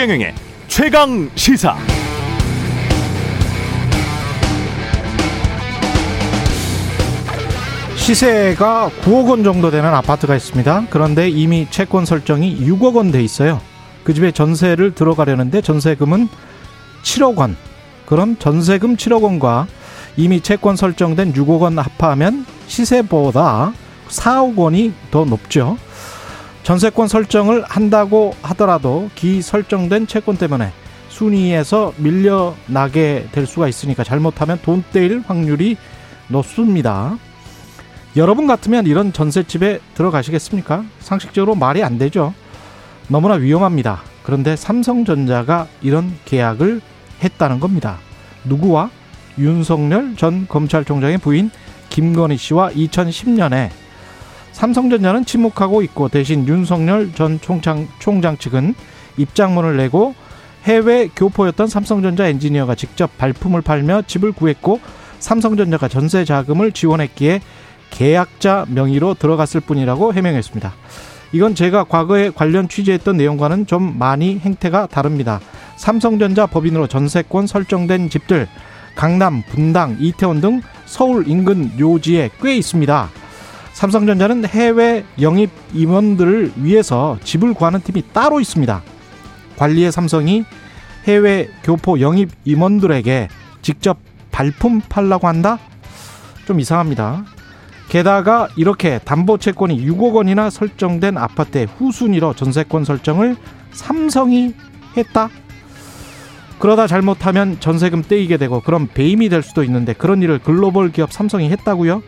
최경영의 최강 시사. 시세가 9억 원 정도 되는 아파트가 있습니다. 그런데 이미 채권 설정이 6억 원 돼 있어요. 그 집에 전세를 들어가려는데 전세금은 7억 원. 그럼 전세금 7억 원과 이미 채권 설정된 6억 원 합하면 시세보다 4억 원이 더 높죠. 전세권 설정을 한다고 하더라도 기 설정된 채권 때문에 순위에서 밀려나게 될 수가 있으니까 잘못하면 돈 떼일 확률이 높습니다. 여러분 같으면 이런 전셋집에 들어가시겠습니까? 상식적으로 말이 안 되죠. 너무나 위험합니다. 그런데 삼성전자가 이런 계약을 했다는 겁니다. 누구와? 윤석열 전 검찰총장의 부인 김건희 씨와 2010년에 삼성전자는 침묵하고 있고 대신 윤석열 전 총장, 총장 측은 입장문을 내고 해외 교포였던 삼성전자 엔지니어가 직접 발품을 팔며 집을 구했고 삼성전자가 전세 자금을 지원했기에 계약자 명의로 들어갔을 뿐이라고 해명했습니다. 이건 제가 과거에 관련 취재했던 내용과는 좀 많이 행태가 다릅니다. 삼성전자 법인으로 전세권 설정된 집들 강남, 분당, 이태원 등 서울 인근 요지에 꽤 있습니다. 삼성전자는 해외 영입 임원들을 위해서 집을 구하는 팀이 따로 있습니다. 관리의 삼성이 해외 교포 영입 임원들에게 직접 발품 팔라고 한다? 좀 이상합니다. 게다가 이렇게 담보 채권이 6억 원이나 설정된 아파트의 후순위로 전세권 설정을 삼성이 했다? 그러다 잘못하면 전세금 떼이게 되고 그럼 배임이 될 수도 있는데 그런 일을 글로벌 기업 삼성이 했다고요?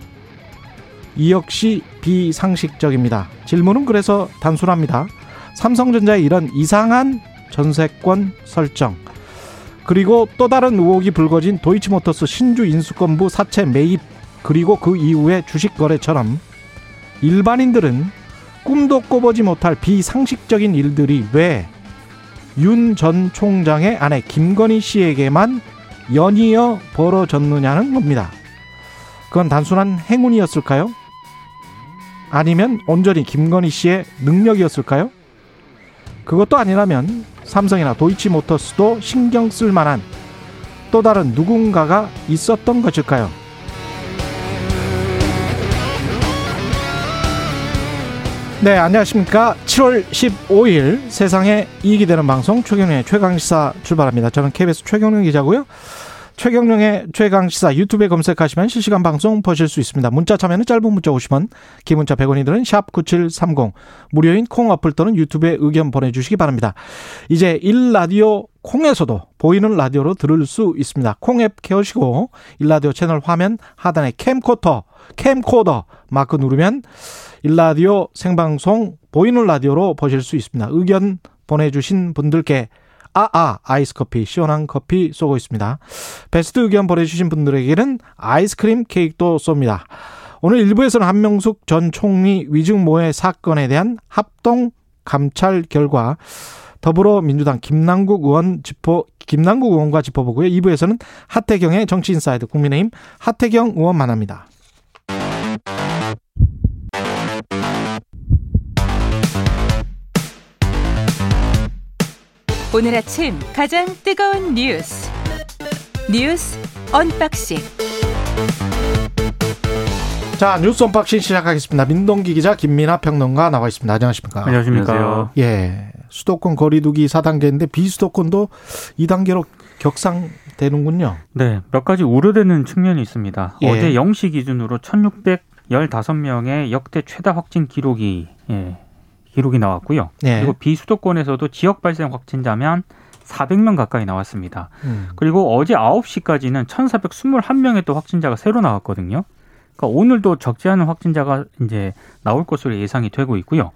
이 역시 비상식적입니다. 질문은 그래서 단순합니다. 삼성전자의 이런 이상한 전세권 설정 그리고 또 다른 의혹이 불거진 도이치모터스 신주 인수권부 사채 매입 그리고 그 이후의 주식 거래처럼 일반인들은 꿈도 꿔보지 못할 비상식적인 일들이 왜 윤 전 총장의 아내 김건희 씨에게만 연이어 벌어졌느냐는 겁니다. 그건 단순한 행운이었을까요? 아니면 온전히 김건희 씨의 능력이었을까요? 그것도 아니라면 삼성이나 도이치모터스도 신경 쓸 만한 또 다른 누군가가 있었던 것일까요? 네, 안녕하십니까. 7월 15일 세상에 이익이 되는 방송 최경영의 최강시사 출발합니다. 저는 KBS 최경영 기자고요. 최경영의 최강 시사 유튜브에 검색하시면 실시간 방송 보실 수 있습니다. 문자 참여는 짧은 문자 50원, 긴 문자 100원이 드는 샵 9730, 무료인 콩 어플 또는 유튜브에 의견 보내 주시기 바랍니다. 이제 1라디오 콩에서도 보이는 라디오로 들을 수 있습니다. 콩앱 켜시고 1라디오 채널 화면 하단에 캠코터, 캠코더 마크 누르면 일라디오 생방송 보이는 라디오로 보실 수 있습니다. 의견 보내주신 분들께 아아 아, 아이스 커피 시원한 커피 쏘고 있습니다. 베스트 의견 보내주신 분들에게는 아이스크림 케이크도 쏩니다. 오늘 일부에서는 한명숙 전 총리 위증 모해 사건에 대한 합동 감찰 결과 더불어민주당 김남국 의원 짚어 김남국 의원과 짚어보고요. 2부에서는 하태경의 정치 inside 국민의힘 하태경 의원 만납니다. 오늘 아침 가장 뜨거운 뉴스 뉴스 unboxing 자 뉴스 unboxing 시작하겠습니다. 민동기 기자 김민아 평론가 나와 있습니다. 안녕하십니까? 안녕하십니까? 예, 수도권 거리두기 4단계인데 비수도권도 2단계로 격상되는군요. 네, 몇 가지 우려되는 측면이 있습니다. 예. 어제 0시 기준으로 1,615명의 역대 최다 확진 기록이 예, 기록이 나왔고요. 네. 그리고 비수도권에서도 지역 발생 확진자면 400명 가까이 나왔습니다. 음. 그리고 어제 9시까지는 1,421명의 또 확진자가 새로 나왔거든요. 그러니까 오늘도 적지 않은 확진자가 이제 나올 것으로 예상이 되고 있고요.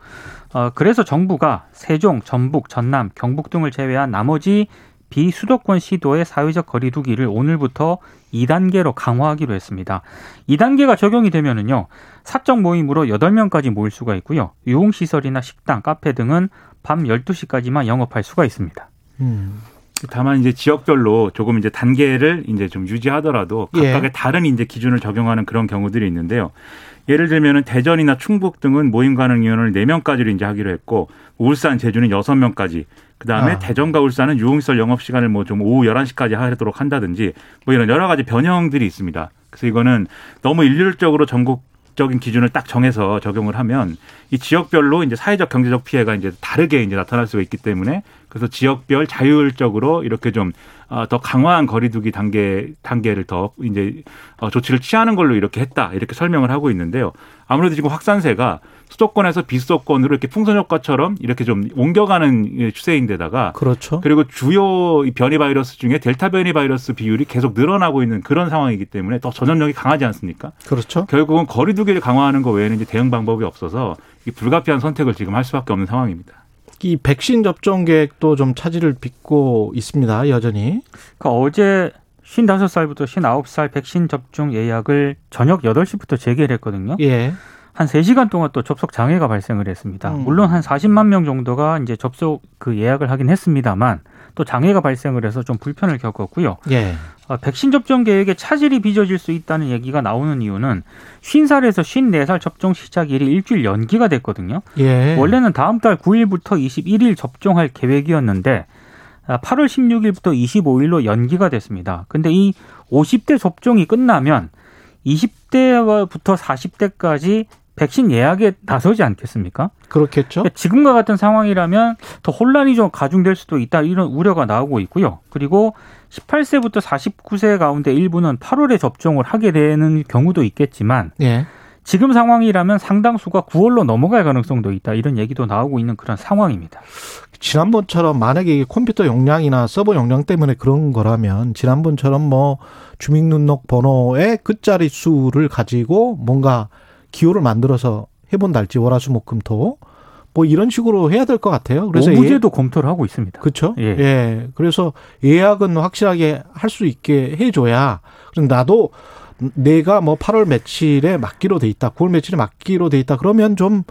어, 그래서 정부가 세종, 전북, 전남, 경북 등을 제외한 나머지 비수도권 시도의 사회적 거리두기를 오늘부터 2단계로 강화하기로 했습니다. 2단계가 적용이 되면은요. 사적 모임으로 8명까지 모일 수가 있고요. 유흥시설이나 식당, 카페 등은 밤 12시까지만 영업할 수가 있습니다. 음. 다만 이제 지역별로 조금 이제 단계를 이제 좀 유지하더라도 예. 각각의 예. 다른 이제 기준을 적용하는 그런 경우들이 있는데요. 예를 들면은 대전이나 충북 등은 모임 가능 인원을 4명까지로 이제 하기로 했고 울산, 제주는 6명까지 그다음에 아. 대전과 울산은 유흥시설 영업 시간을 뭐 좀 오후 11시까지 하도록 한다든지 뭐 이런 여러 가지 변형들이 있습니다. 그래서 이거는 너무 일률적으로 전국 적인 기준을 딱 정해서 적용을 하면 이 지역별로 이제 사회적 경제적 피해가 이제 다르게 이제 나타날 수가 있기 때문에 그래서 지역별 자율적으로 이렇게 좀더 어, 강화한 거리두기 단계 단계를 더 이제 어, 조치를 취하는 걸로 이렇게 했다 이렇게 설명을 하고 있는데요. 아무래도 지금 확산세가 수도권에서 비수도권으로 이렇게 풍선 효과처럼 이렇게 좀 옮겨가는 추세인데다가 그렇죠. 그리고 주요 변이 바이러스 중에 델타 변이 바이러스 비율이 계속 늘어나고 있는 그런 상황이기 때문에 더 전염력이 강하지 않습니까? 그렇죠. 결국은 거리두기를 강화하는 거 외에는 이제 대응 방법이 없어서 불가피한 선택을 지금 할 수밖에 없는 상황입니다. 이 백신 접종 계획도 좀 차질을 빚고 있습니다. 여전히. 그러니까 어제 55살부터 59살 백신 접종 예약을 저녁 8시부터 재개를 했거든요. 예. 한 3시간 동안 또 접속 장애가 발생을 했습니다. 음. 물론 한 40만 명 정도가 이제 접속 그 예약을 하긴 했습니다만 또 장애가 발생을 해서 좀 불편을 겪었고요. 예. 어, 백신 접종 계획에 차질이 빚어질 수 있다는 얘기가 나오는 이유는 50살에서 54살 접종 시작일이 일주일 연기가 됐거든요. 예. 원래는 다음 달 9일부터 21일 접종할 계획이었는데 8월 아, 16일부터 25일로 연기가 됐습니다. 근데 이 50대 접종이 끝나면 20대부터 40대까지 백신 예약에 나서지 않겠습니까? 그렇겠죠. 그러니까 지금과 같은 상황이라면 더 혼란이 좀 가중될 수도 있다 이런 우려가 나오고 있고요. 그리고 18세부터 49세 가운데 일부는 8월에 접종을 하게 되는 경우도 있겠지만 예. 지금 상황이라면 상당수가 9월로 넘어갈 가능성도 있다 이런 얘기도 나오고 있는 그런 상황입니다. 지난번처럼 만약에 컴퓨터 용량이나 서버 용량 때문에 그런 거라면 지난번처럼 뭐 주민등록 번호의 끝자리 수를 가지고 뭔가 기호를 만들어서 해본달지 월화수목금토 뭐 이런 식으로 해야 될 것 같아요. 그래서 오제도 예, 검토를 하고 있습니다. 그렇죠. 예. 예. 그래서 예약은 확실하게 할 수 있게 해줘야. 그럼 나도 내가 뭐 8월 며칠에 맞기로 돼 있다, 9월 며칠에 맞기로 돼 있다. 그러면 좀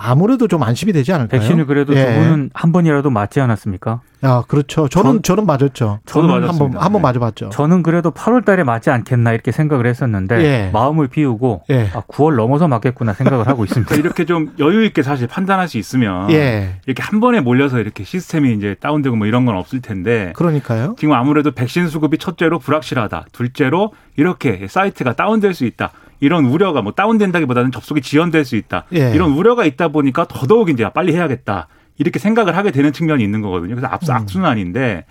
아무래도 좀 안심이 되지 않을까요? 백신을 그래도 예. 두 분은 한 번이라도 맞지 않았습니까? 아, 그렇죠. 저는 전, 저는 맞았죠. 저도 한번 한번 네. 맞아 봤죠. 저는 그래도 8월 달에 맞지 않겠나 이렇게 생각을 했었는데 예. 마음을 비우고 예. 아, 9월 넘어서 맞겠구나 생각을 하고 있습니다. 이렇게 좀 여유 있게 사실 판단할 수 있으면 예. 이렇게 한 번에 몰려서 이렇게 시스템이 이제 다운되고 뭐 이런 건 없을 텐데 그러니까요. 지금 아무래도 백신 수급이 첫째로 불확실하다. 둘째로 이렇게 사이트가 다운될 수 있다. 이런 우려가 뭐 다운된다기보다는 접속이 지연될 수 있다. 예. 이런 우려가 있다 보니까 더더욱 이제 빨리 해야겠다. 이렇게 생각을 하게 되는 측면이 있는 거거든요. 그래서 앞서 음. 악순환인데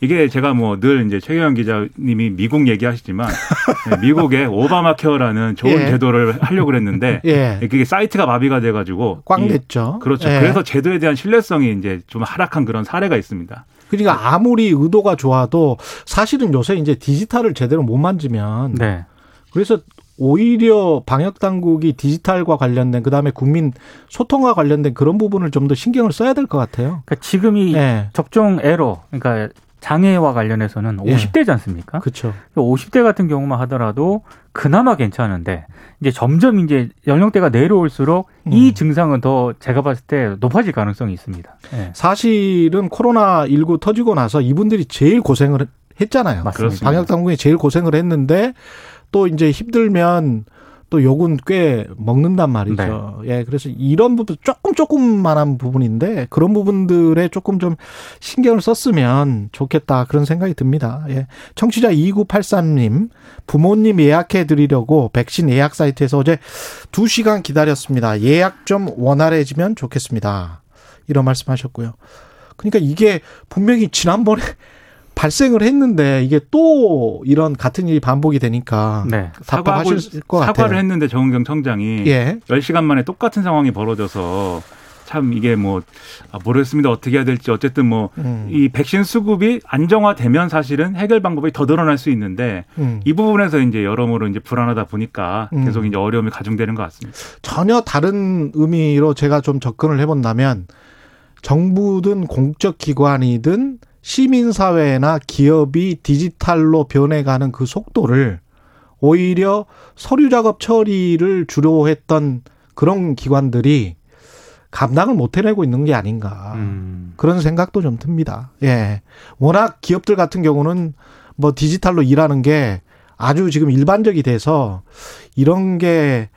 이게 제가 뭐 늘 이제 최경영 기자님이 미국 얘기하시지만 네, 미국의 오바마 케어라는 좋은 예. 제도를 하려고 그랬는데 예. 그게 사이트가 마비가 돼가지고 꽝 됐죠. 그렇죠. 예. 그래서 제도에 대한 신뢰성이 이제 좀 하락한 그런 사례가 있습니다. 그러니까 아무리 의도가 좋아도 사실은 요새 이제 디지털을 제대로 못 만지면 네. 그래서 오히려 방역 당국이 디지털과 관련된 그다음에 국민 소통과 관련된 그런 부분을 좀 더 신경을 써야 될 것 같아요. 그러니까 지금 이 네. 접종 에러 그러니까 장애와 관련해서는 50대지 않습니까? 그렇죠. 50대 같은 경우만 하더라도 그나마 괜찮은데 이제 점점 이제 연령대가 내려올수록 음. 이 증상은 더 제가 봤을 때 높아질 가능성이 있습니다. 네. 사실은 코로나 19 터지고 나서 이분들이 제일 고생을 했잖아요. 맞습니다. 방역 당국이 제일 고생을 했는데 또 이제 힘들면 또 욕은 꽤 먹는단 말이죠. 네. 예, 그래서 이런 부분 조금 조금만한 부분인데 그런 부분들에 조금 좀 신경을 썼으면 좋겠다 그런 생각이 듭니다. 예. 청취자 2983님 부모님 예약해 드리려고 백신 예약 사이트에서 어제 2시간 기다렸습니다. 예약 좀 원활해지면 좋겠습니다. 이런 말씀하셨고요. 그러니까 이게 분명히 지난번에 발생을 했는데 이게 또 이런 같은 일이 반복이 되니까 네. 답답하실 것 같아요. 사과를 했는데 정은경 청장이 예. 10시간 만에 똑같은 상황이 벌어져서 참 이게 뭐 아, 모르겠습니다. 어떻게 해야 될지 어쨌든 뭐이 음. 백신 수급이 안정화되면 사실은 해결 방법이 더 늘어날 수 있는데 음. 이 부분에서 이제 여러모로 이제 불안하다 보니까 음. 계속 이제 어려움이 가중되는 것 같습니다. 전혀 다른 의미로 제가 좀 접근을 해본다면 정부든 공적 기관이든 시민사회나 기업이 디지털로 변해가는 그 속도를 오히려 서류 작업 처리를 주로 했던 그런 기관들이 감당을 못 해내고 있는 게 아닌가 음. 그런 생각도 좀 듭니다. 예, 워낙 기업들 같은 경우는 뭐 디지털로 일하는 게 아주 지금 일반적이 돼서 이런 게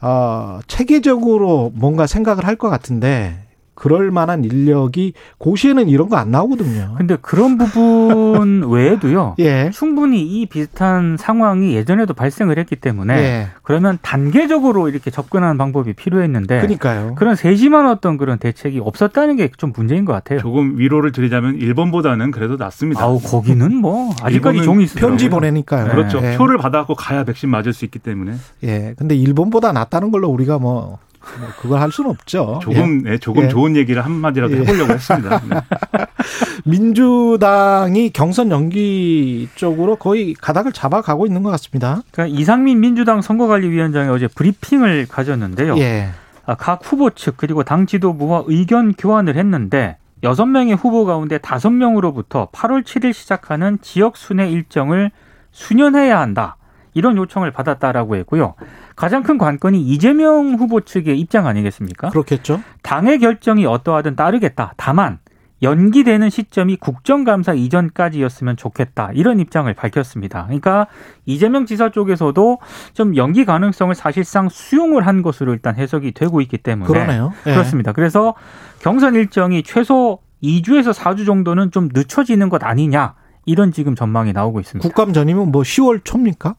어, 체계적으로 뭔가 생각을 할 것 같은데 그럴 만한 인력이 고시에는 이런 거 안 나오거든요. 근데 그런 부분 외에도요. 예. 충분히 이 비슷한 상황이 예전에도 발생을 했기 때문에 예. 그러면 단계적으로 이렇게 접근하는 방법이 필요했는데 그러니까요. 그런 세심한 어떤 그런 대책이 없었다는 게 좀 문제인 것 같아요. 조금 위로를 드리자면 일본보다는 그래도 낫습니다. 아우 거기는 뭐 아직까지 종이 있어요. 편지 보내니까요. 그렇죠. 예. 표를 받아갖고 가야 백신 맞을 수 있기 때문에. 예. 근데 일본보다 낫다는 걸로 우리가 뭐 뭐 그걸 할 수는 없죠. 조금 예. 네, 조금 예. 좋은 얘기를 한 마디라도 예. 해보려고 했습니다. 네. 민주당이 경선 연기 쪽으로 거의 가닥을 잡아가고 있는 것 같습니다. 그러니까 이상민 민주당 선거관리위원장이 어제 브리핑을 가졌는데요. 예. 아, 각 후보 측 그리고 당 지도부와 의견 교환을 했는데 여섯 명의 후보 가운데 다섯 명으로부터 8월 7일 시작하는 지역 순회 일정을 수년해야 한다. 이런 요청을 받았다라고 했고요. 가장 큰 관건이 이재명 후보 측의 입장 아니겠습니까? 그렇겠죠. 당의 결정이 어떠하든 따르겠다. 다만 연기되는 시점이 국정감사 이전까지였으면 좋겠다. 이런 입장을 밝혔습니다. 그러니까 이재명 지사 쪽에서도 좀 연기 가능성을 사실상 수용을 한 것으로 일단 해석이 되고 있기 때문에 그러네요. 네. 그렇습니다. 그래서 경선 일정이 최소 2주에서 4주 정도는 좀 늦춰지는 것 아니냐. 이런 지금 전망이 나오고 있습니다. 국감 전이면 뭐 10월 초입니까?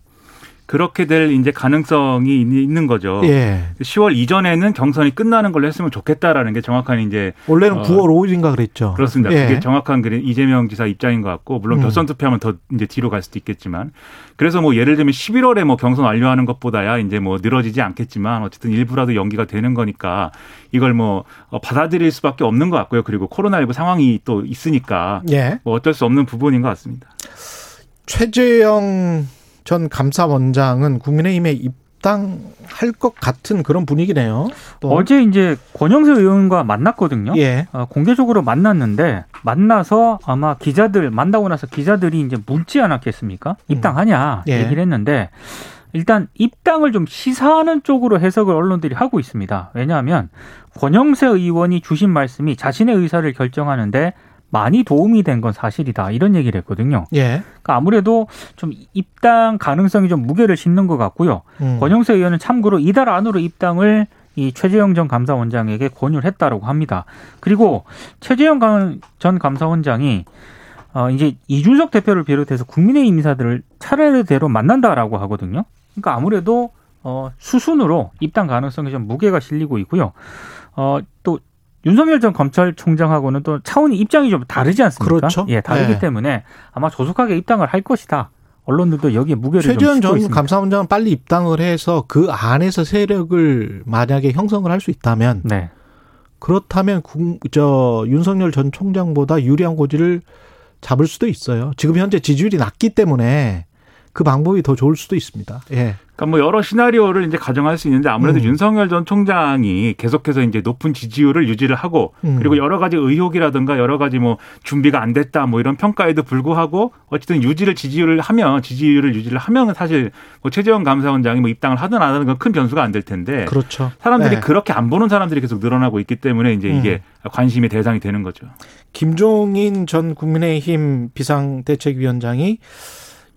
그렇게 될 이제 가능성이 있는 거죠. 예. 10월 이전에는 경선이 끝나는 걸로 했으면 좋겠다라는 게 정확한 이제 원래는 어, 9월 5일인가 그랬죠. 그렇습니다. 예. 그게 정확한 그 이재명 지사 입장인 것 같고 물론 음. 결선 투표하면 더 이제 뒤로 갈 수도 있겠지만 그래서 뭐 예를 들면 11월에 뭐 경선 완료하는 것보다야 이제 뭐 늘어지지 않겠지만 어쨌든 일부라도 연기가 되는 거니까 이걸 뭐 어, 받아들일 수밖에 없는 것 같고요. 그리고 코로나19 상황이 또 있으니까 예. 뭐 어쩔 수 없는 부분인 것 같습니다. 최재형 전 감사원장은 국민의힘에 입당할 것 같은 그런 분위기네요. 또. 어제 이제 권영세 의원과 만났거든요. 예. 어, 공개적으로 만났는데 만나서 아마 기자들 만나고 나서 기자들이 이제 묻지 않았겠습니까? 음. 입당하냐 예. 얘기를 했는데 일단 입당을 좀 시사하는 쪽으로 해석을 언론들이 하고 있습니다. 왜냐하면 권영세 의원이 주신 말씀이 자신의 의사를 결정하는데 많이 도움이 된 건 사실이다 이런 얘기를 했거든요. 예. 그러니까 아무래도 좀 입당 가능성이 좀 무게를 싣는 것 같고요. 음. 권영세 의원은 참고로 이달 안으로 입당을 이 최재형 전 감사원장에게 권유를 했다라고 합니다. 그리고 최재형 전 감사원장이 어 이제 이준석 대표를 비롯해서 국민의힘 인사들을 차례대로 만난다라고 하거든요. 그러니까 아무래도 어 수순으로 입당 가능성이 좀 무게가 실리고 있고요. 어또 윤석열 전 검찰총장하고는 또 차원이 입장이 좀 다르지 않습니까? 그렇죠. 예, 다르기 네. 때문에 아마 조속하게 입당을 할 것이다. 언론들도 여기에 무게를 최재현 전 있습니다. 감사원장은 빨리 입당을 해서 그 안에서 세력을 만약에 형성을 할 수 있다면 네. 그렇다면 저 윤석열 전 총장보다 유리한 고지를 잡을 수도 있어요. 지금 현재 지지율이 낮기 때문에 그 방법이 더 좋을 수도 있습니다. 예. 그러니까 뭐 여러 시나리오를 이제 가정할 수 있는데 아무래도 음. 윤석열 전 총장이 계속해서 이제 높은 지지율을 유지를 하고 음. 그리고 여러 가지 의혹이라든가 여러 가지 뭐 준비가 안 됐다 뭐 이런 평가에도 불구하고 어쨌든 유지를 지지율을 하면 지지율을 유지를 하면 사실 뭐 최재형 감사원장이 뭐 입당을 하든 안 하든 건 큰 변수가 안 될 텐데 그렇죠. 사람들이 네. 그렇게 안 보는 사람들이 계속 늘어나고 있기 때문에 이제 이게 음. 관심의 대상이 되는 거죠. 김종인 전 국민의힘 비상대책위원장이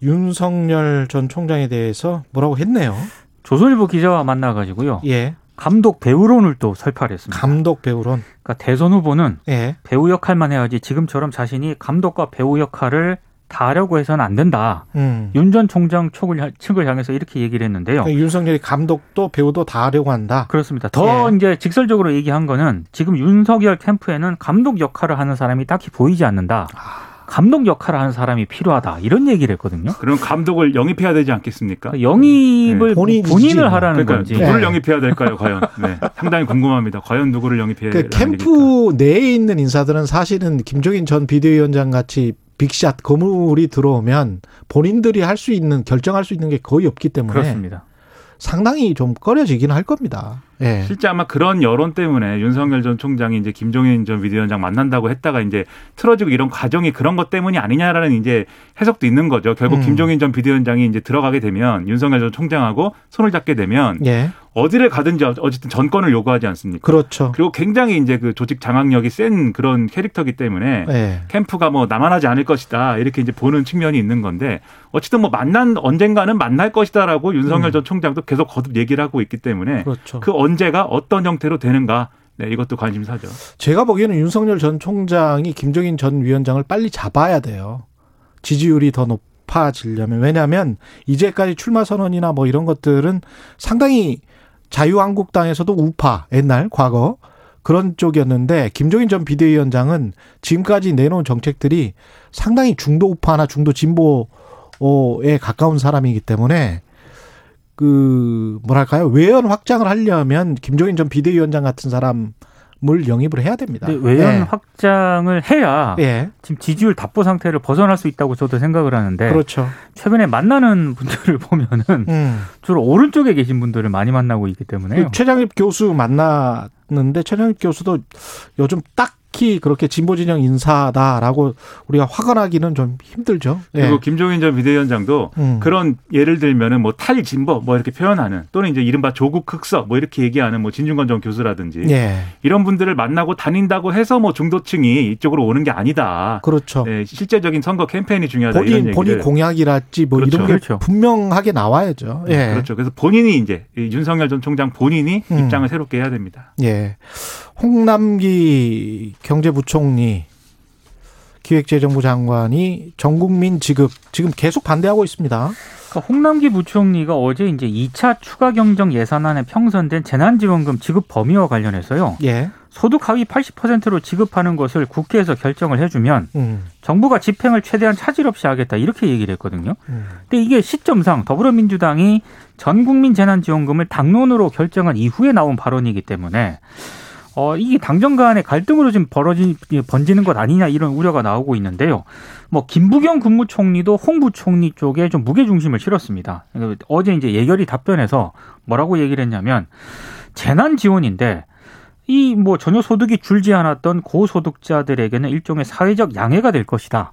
윤석열 전 총장에 대해서 뭐라고 했네요. 조선일보 기자와 만나가지고요. 예. 감독 배우론을 또 설파를 했습니다. 감독 배우론. 그러니까 대선 후보는 예. 배우 역할만 해야지 지금처럼 자신이 감독과 배우 역할을 다 하려고 해서는 안 된다. 음. 윤전 총장 촉을, 측을 향해서 이렇게 얘기를 했는데요. 그러니까 윤석열이 감독도 배우도 다 하려고 한다. 그렇습니다. 더 예. 이제 직설적으로 얘기한 거는 지금 윤석열 캠프에는 감독 역할을 하는 사람이 딱히 보이지 않는다. 아. 감독 역할을 하는 사람이 필요하다 이런 얘기를 했거든요. 그럼 감독을 영입해야 되지 않겠습니까? 그러니까 영입을 네. 본인 본인을 하라는 그러니까 건지 누구를 네. 영입해야 될까요? 과연 네. 상당히 궁금합니다. 과연 누구를 영입해야 그 캠프 얘기일까? 내에 있는 인사들은 사실은 김종인 전 비대위원장 같이 빅샷 거물이 들어오면 본인들이 할 수 있는 결정할 수 있는 게 거의 없기 때문에 그렇습니다. 상당히 좀 꺼려지긴 할 겁니다. 예. 실제 아마 그런 여론 때문에 윤석열 전 총장이 이제 김종인 전 비대위원장 만난다고 했다가 이제 틀어지고 이런 과정이 그런 것 때문이 아니냐라는 이제 해석도 있는 거죠. 결국 음. 김종인 전 비대위원장이 이제 들어가게 되면 윤석열 전 총장하고 손을 잡게 되면 예. 어디를 가든지 어쨌든 전권을 요구하지 않습니까? 그렇죠. 그리고 굉장히 이제 그 조직 장악력이 센 그런 캐릭터기 때문에 네. 캠프가 뭐 남아나지 않을 것이다 이렇게 이제 보는 측면이 있는 건데 어쨌든 뭐 만난 언젠가는 만날 것이다라고 윤석열 음. 전 총장도 계속 거듭 얘기를 하고 있기 때문에 그렇죠. 그 언제가 어떤 형태로 되는가 네, 이것도 관심사죠. 제가 보기에는 윤석열 전 총장이 김종인 전 위원장을 빨리 잡아야 돼요. 지지율이 더 높아지려면 왜냐하면 이제까지 출마 선언이나 뭐 이런 것들은 상당히 자유한국당에서도 우파 옛날 과거 그런 쪽이었는데 김종인 전 비대위원장은 지금까지 내놓은 정책들이 상당히 중도 우파나 중도 진보에 가까운 사람이기 때문에 그 뭐랄까요? 외연 확장을 하려면 김종인 전 비대위원장 같은 사람 물 영입을 해야 됩니다. 외연 네. 확장을 해야 네. 지금 지지율 답보 상태를 벗어날 수 있다고 저도 생각을 하는데 그렇죠. 최근에 만나는 분들을 보면은 음. 주로 오른쪽에 계신 분들을 많이 만나고 있기 때문에 그 최장입 교수 만났는데 최장입 교수도 요즘 딱 특히 그렇게 진보 진영 인사다라고 우리가 화가 나기는 좀 힘들죠. 예. 그리고 김종인 전 비대위원장도 음. 그런 예를 들면은 뭐 탈진보 뭐 이렇게 표현하는 또는 이제 이른바 조국 흑서 뭐 이렇게 얘기하는 뭐 진중권 전 교수라든지 예. 이런 분들을 만나고 다닌다고 해서 뭐 중도층이 이쪽으로 오는 게 아니다. 그렇죠. 네, 실제적인 선거 캠페인이 중요하다 본인, 이런 본인 공약이랄지 뭐 그렇죠. 이런 게 그렇죠. 분명하게 나와야죠. 예. 그렇죠. 그래서 본인이 이제 윤석열 전 총장 본인이 음. 입장을 새롭게 해야 됩니다. 예. 홍남기 경제부총리 기획재정부 장관이 전국민 지급 지금 계속 반대하고 있습니다. 그러니까 홍남기 부총리가 어제 이제 2차 추가 경정 예산안에 평선된 재난지원금 지급 범위와 관련해서요. 예. 소득 하위 80%로 지급하는 것을 국회에서 결정을 해주면 음. 정부가 집행을 최대한 차질 없이 하겠다 이렇게 얘기를 했거든요. 음. 근데 이게 시점상 더불어민주당이 전 국민 재난지원금을 당론으로 결정한 이후에 나온 발언이기 때문에 어, 이게 당정 간의 갈등으로 지금 벌어지, 번지는 것 아니냐 이런 우려가 나오고 있는데요. 뭐, 김부겸 국무총리도 홍 부총리 쪽에 좀 무게중심을 실었습니다. 어제 이제 예결위 답변에서 뭐라고 얘기를 했냐면, 재난 지원인데, 이 뭐 전혀 소득이 줄지 않았던 고소득자들에게는 일종의 사회적 양해가 될 것이다.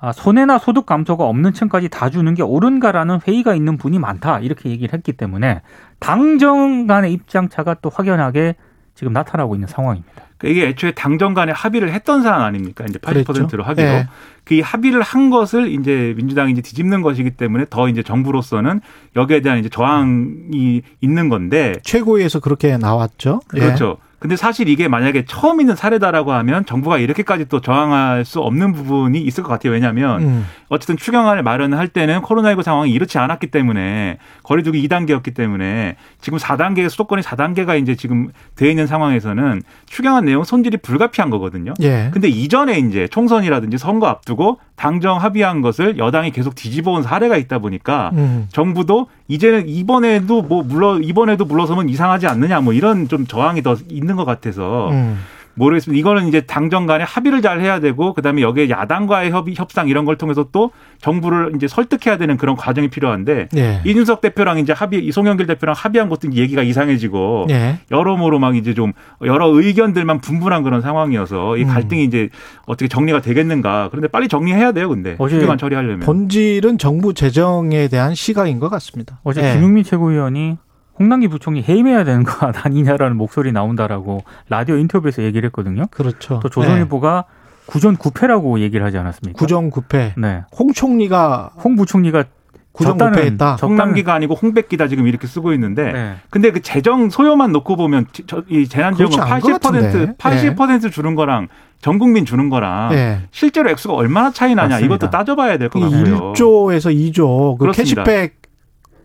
아, 손해나 소득 감소가 없는 층까지 다 주는 게 옳은가라는 회의가 있는 분이 많다. 이렇게 얘기를 했기 때문에 당정 간의 입장 차가 또 확연하게 지금 나타나고 있는 상황입니다. 그러니까 이게 애초에 당정 간에 합의를 했던 사안 아닙니까? 이제 80%로 하기로. 네. 그 합의를 한 것을 이제 민주당이 이제 뒤집는 것이기 때문에 더 이제 정부로서는 여기에 대한 이제 저항이 있는 건데 최고위에서 그렇게 나왔죠. 그렇죠. 예. 근데 사실 이게 만약에 처음 있는 사례다라고 하면 정부가 이렇게까지 또 저항할 수 없는 부분이 있을 것 같아요. 왜냐하면 음. 어쨌든 추경안을 마련할 때는 코로나19 상황이 이렇지 않았기 때문에 거리두기 2단계였기 때문에 지금 4단계 수도권이 4단계가 이제 지금 돼 있는 상황에서는 추경안 내용 손질이 불가피한 거거든요. 예. 근데 이전에 이제 총선이라든지 선거 앞두고 당정 합의한 것을 여당이 계속 뒤집어 온 사례가 있다 보니까 음. 정부도 이제는 이번에도 뭐 물러 이번에도 물러서면 이상하지 않느냐 뭐 이런 좀 저항이 더 있는 것 같아서 음. 모르겠습니다. 이거는 이제 당정 간에 합의를 잘 해야 되고 그다음에 여기에 야당과의 협의 협상 이런 걸 통해서 또 정부를 이제 설득해야 되는 그런 과정이 필요한데 네. 이준석 대표랑 이제 합의 이송영길 대표랑 합의한 것도 얘기가 이상해지고 네. 여러모로 막 이제 좀 여러 의견들만 분분한 그런 상황이어서 이 음. 갈등이 음. 이제 어떻게 정리가 되겠는가. 그런데 빨리 정리해야 돼요. 근데 쉽게만 처리하려면 본질은 정부 재정에 대한 시각인 것 같습니다. 어제 네. 김용민 최고위원이 홍남기 부총리 해임해야 되는 거 아니냐라는 목소리 나온다라고 라디오 인터뷰에서 얘기를 했거든요. 그렇죠. 또 조선일보가 네. 구전 구패라고 얘기를 하지 않았습니까? 구전 구패. 네. 홍 총리가 홍 부총리가 구전구패했다. 홍남기가 아니고 홍백기다 지금 이렇게 쓰고 있는데, 네. 근데 그 재정 소요만 놓고 보면 저, 이 재난지원금 80% 80% 네. 주는 거랑 전 국민 주는 거랑 네. 실제로 액수가 얼마나 차이 나냐 맞습니다. 이것도 따져봐야 될 것 같고요. 1조에서 2조 그 캐시백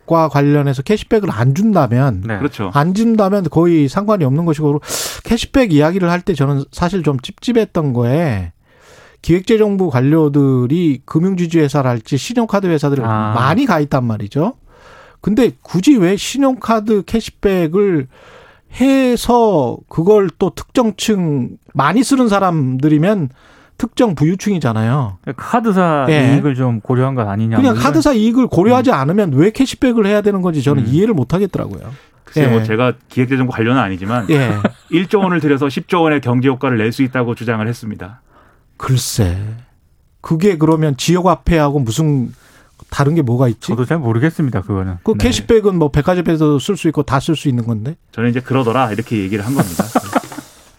과 관련해서 캐시백을 안 준다면 네. 그렇죠. 안 준다면 거의 상관이 없는 것이고 캐시백 이야기를 할 때 저는 사실 좀 찝찝했던 거에 기획재정부 관료들이 금융지주 회사랄지 신용카드 회사들을 아. 많이 가 있단 말이죠. 근데 굳이 왜 신용카드 캐시백을 해서 그걸 또 특정층 많이 쓰는 사람들이면 특정 부유층이잖아요. 카드사 예. 이익을 좀 고려한 것 아니냐. 그냥 뭐 카드사 이익을 고려하지 음. 않으면 왜 캐시백을 해야 되는 건지 저는 음. 이해를 못 하겠더라고요. 글쎄요, 뭐 예. 뭐 제가 기획재정부 관련은 아니지만 예. 1조 원을 들여서 10조 원의 경제 효과를 낼 수 있다고 주장을 했습니다. 글쎄, 그게 그러면 지역 화폐하고 무슨 다른 게 뭐가 있지? 저도 잘 모르겠습니다. 그거는. 그 네. 캐시백은 뭐 백화점에서 쓸 수 있고 다 쓸 수 있는 건데. 저는 이제 그러더라 이렇게 얘기를 한 겁니다.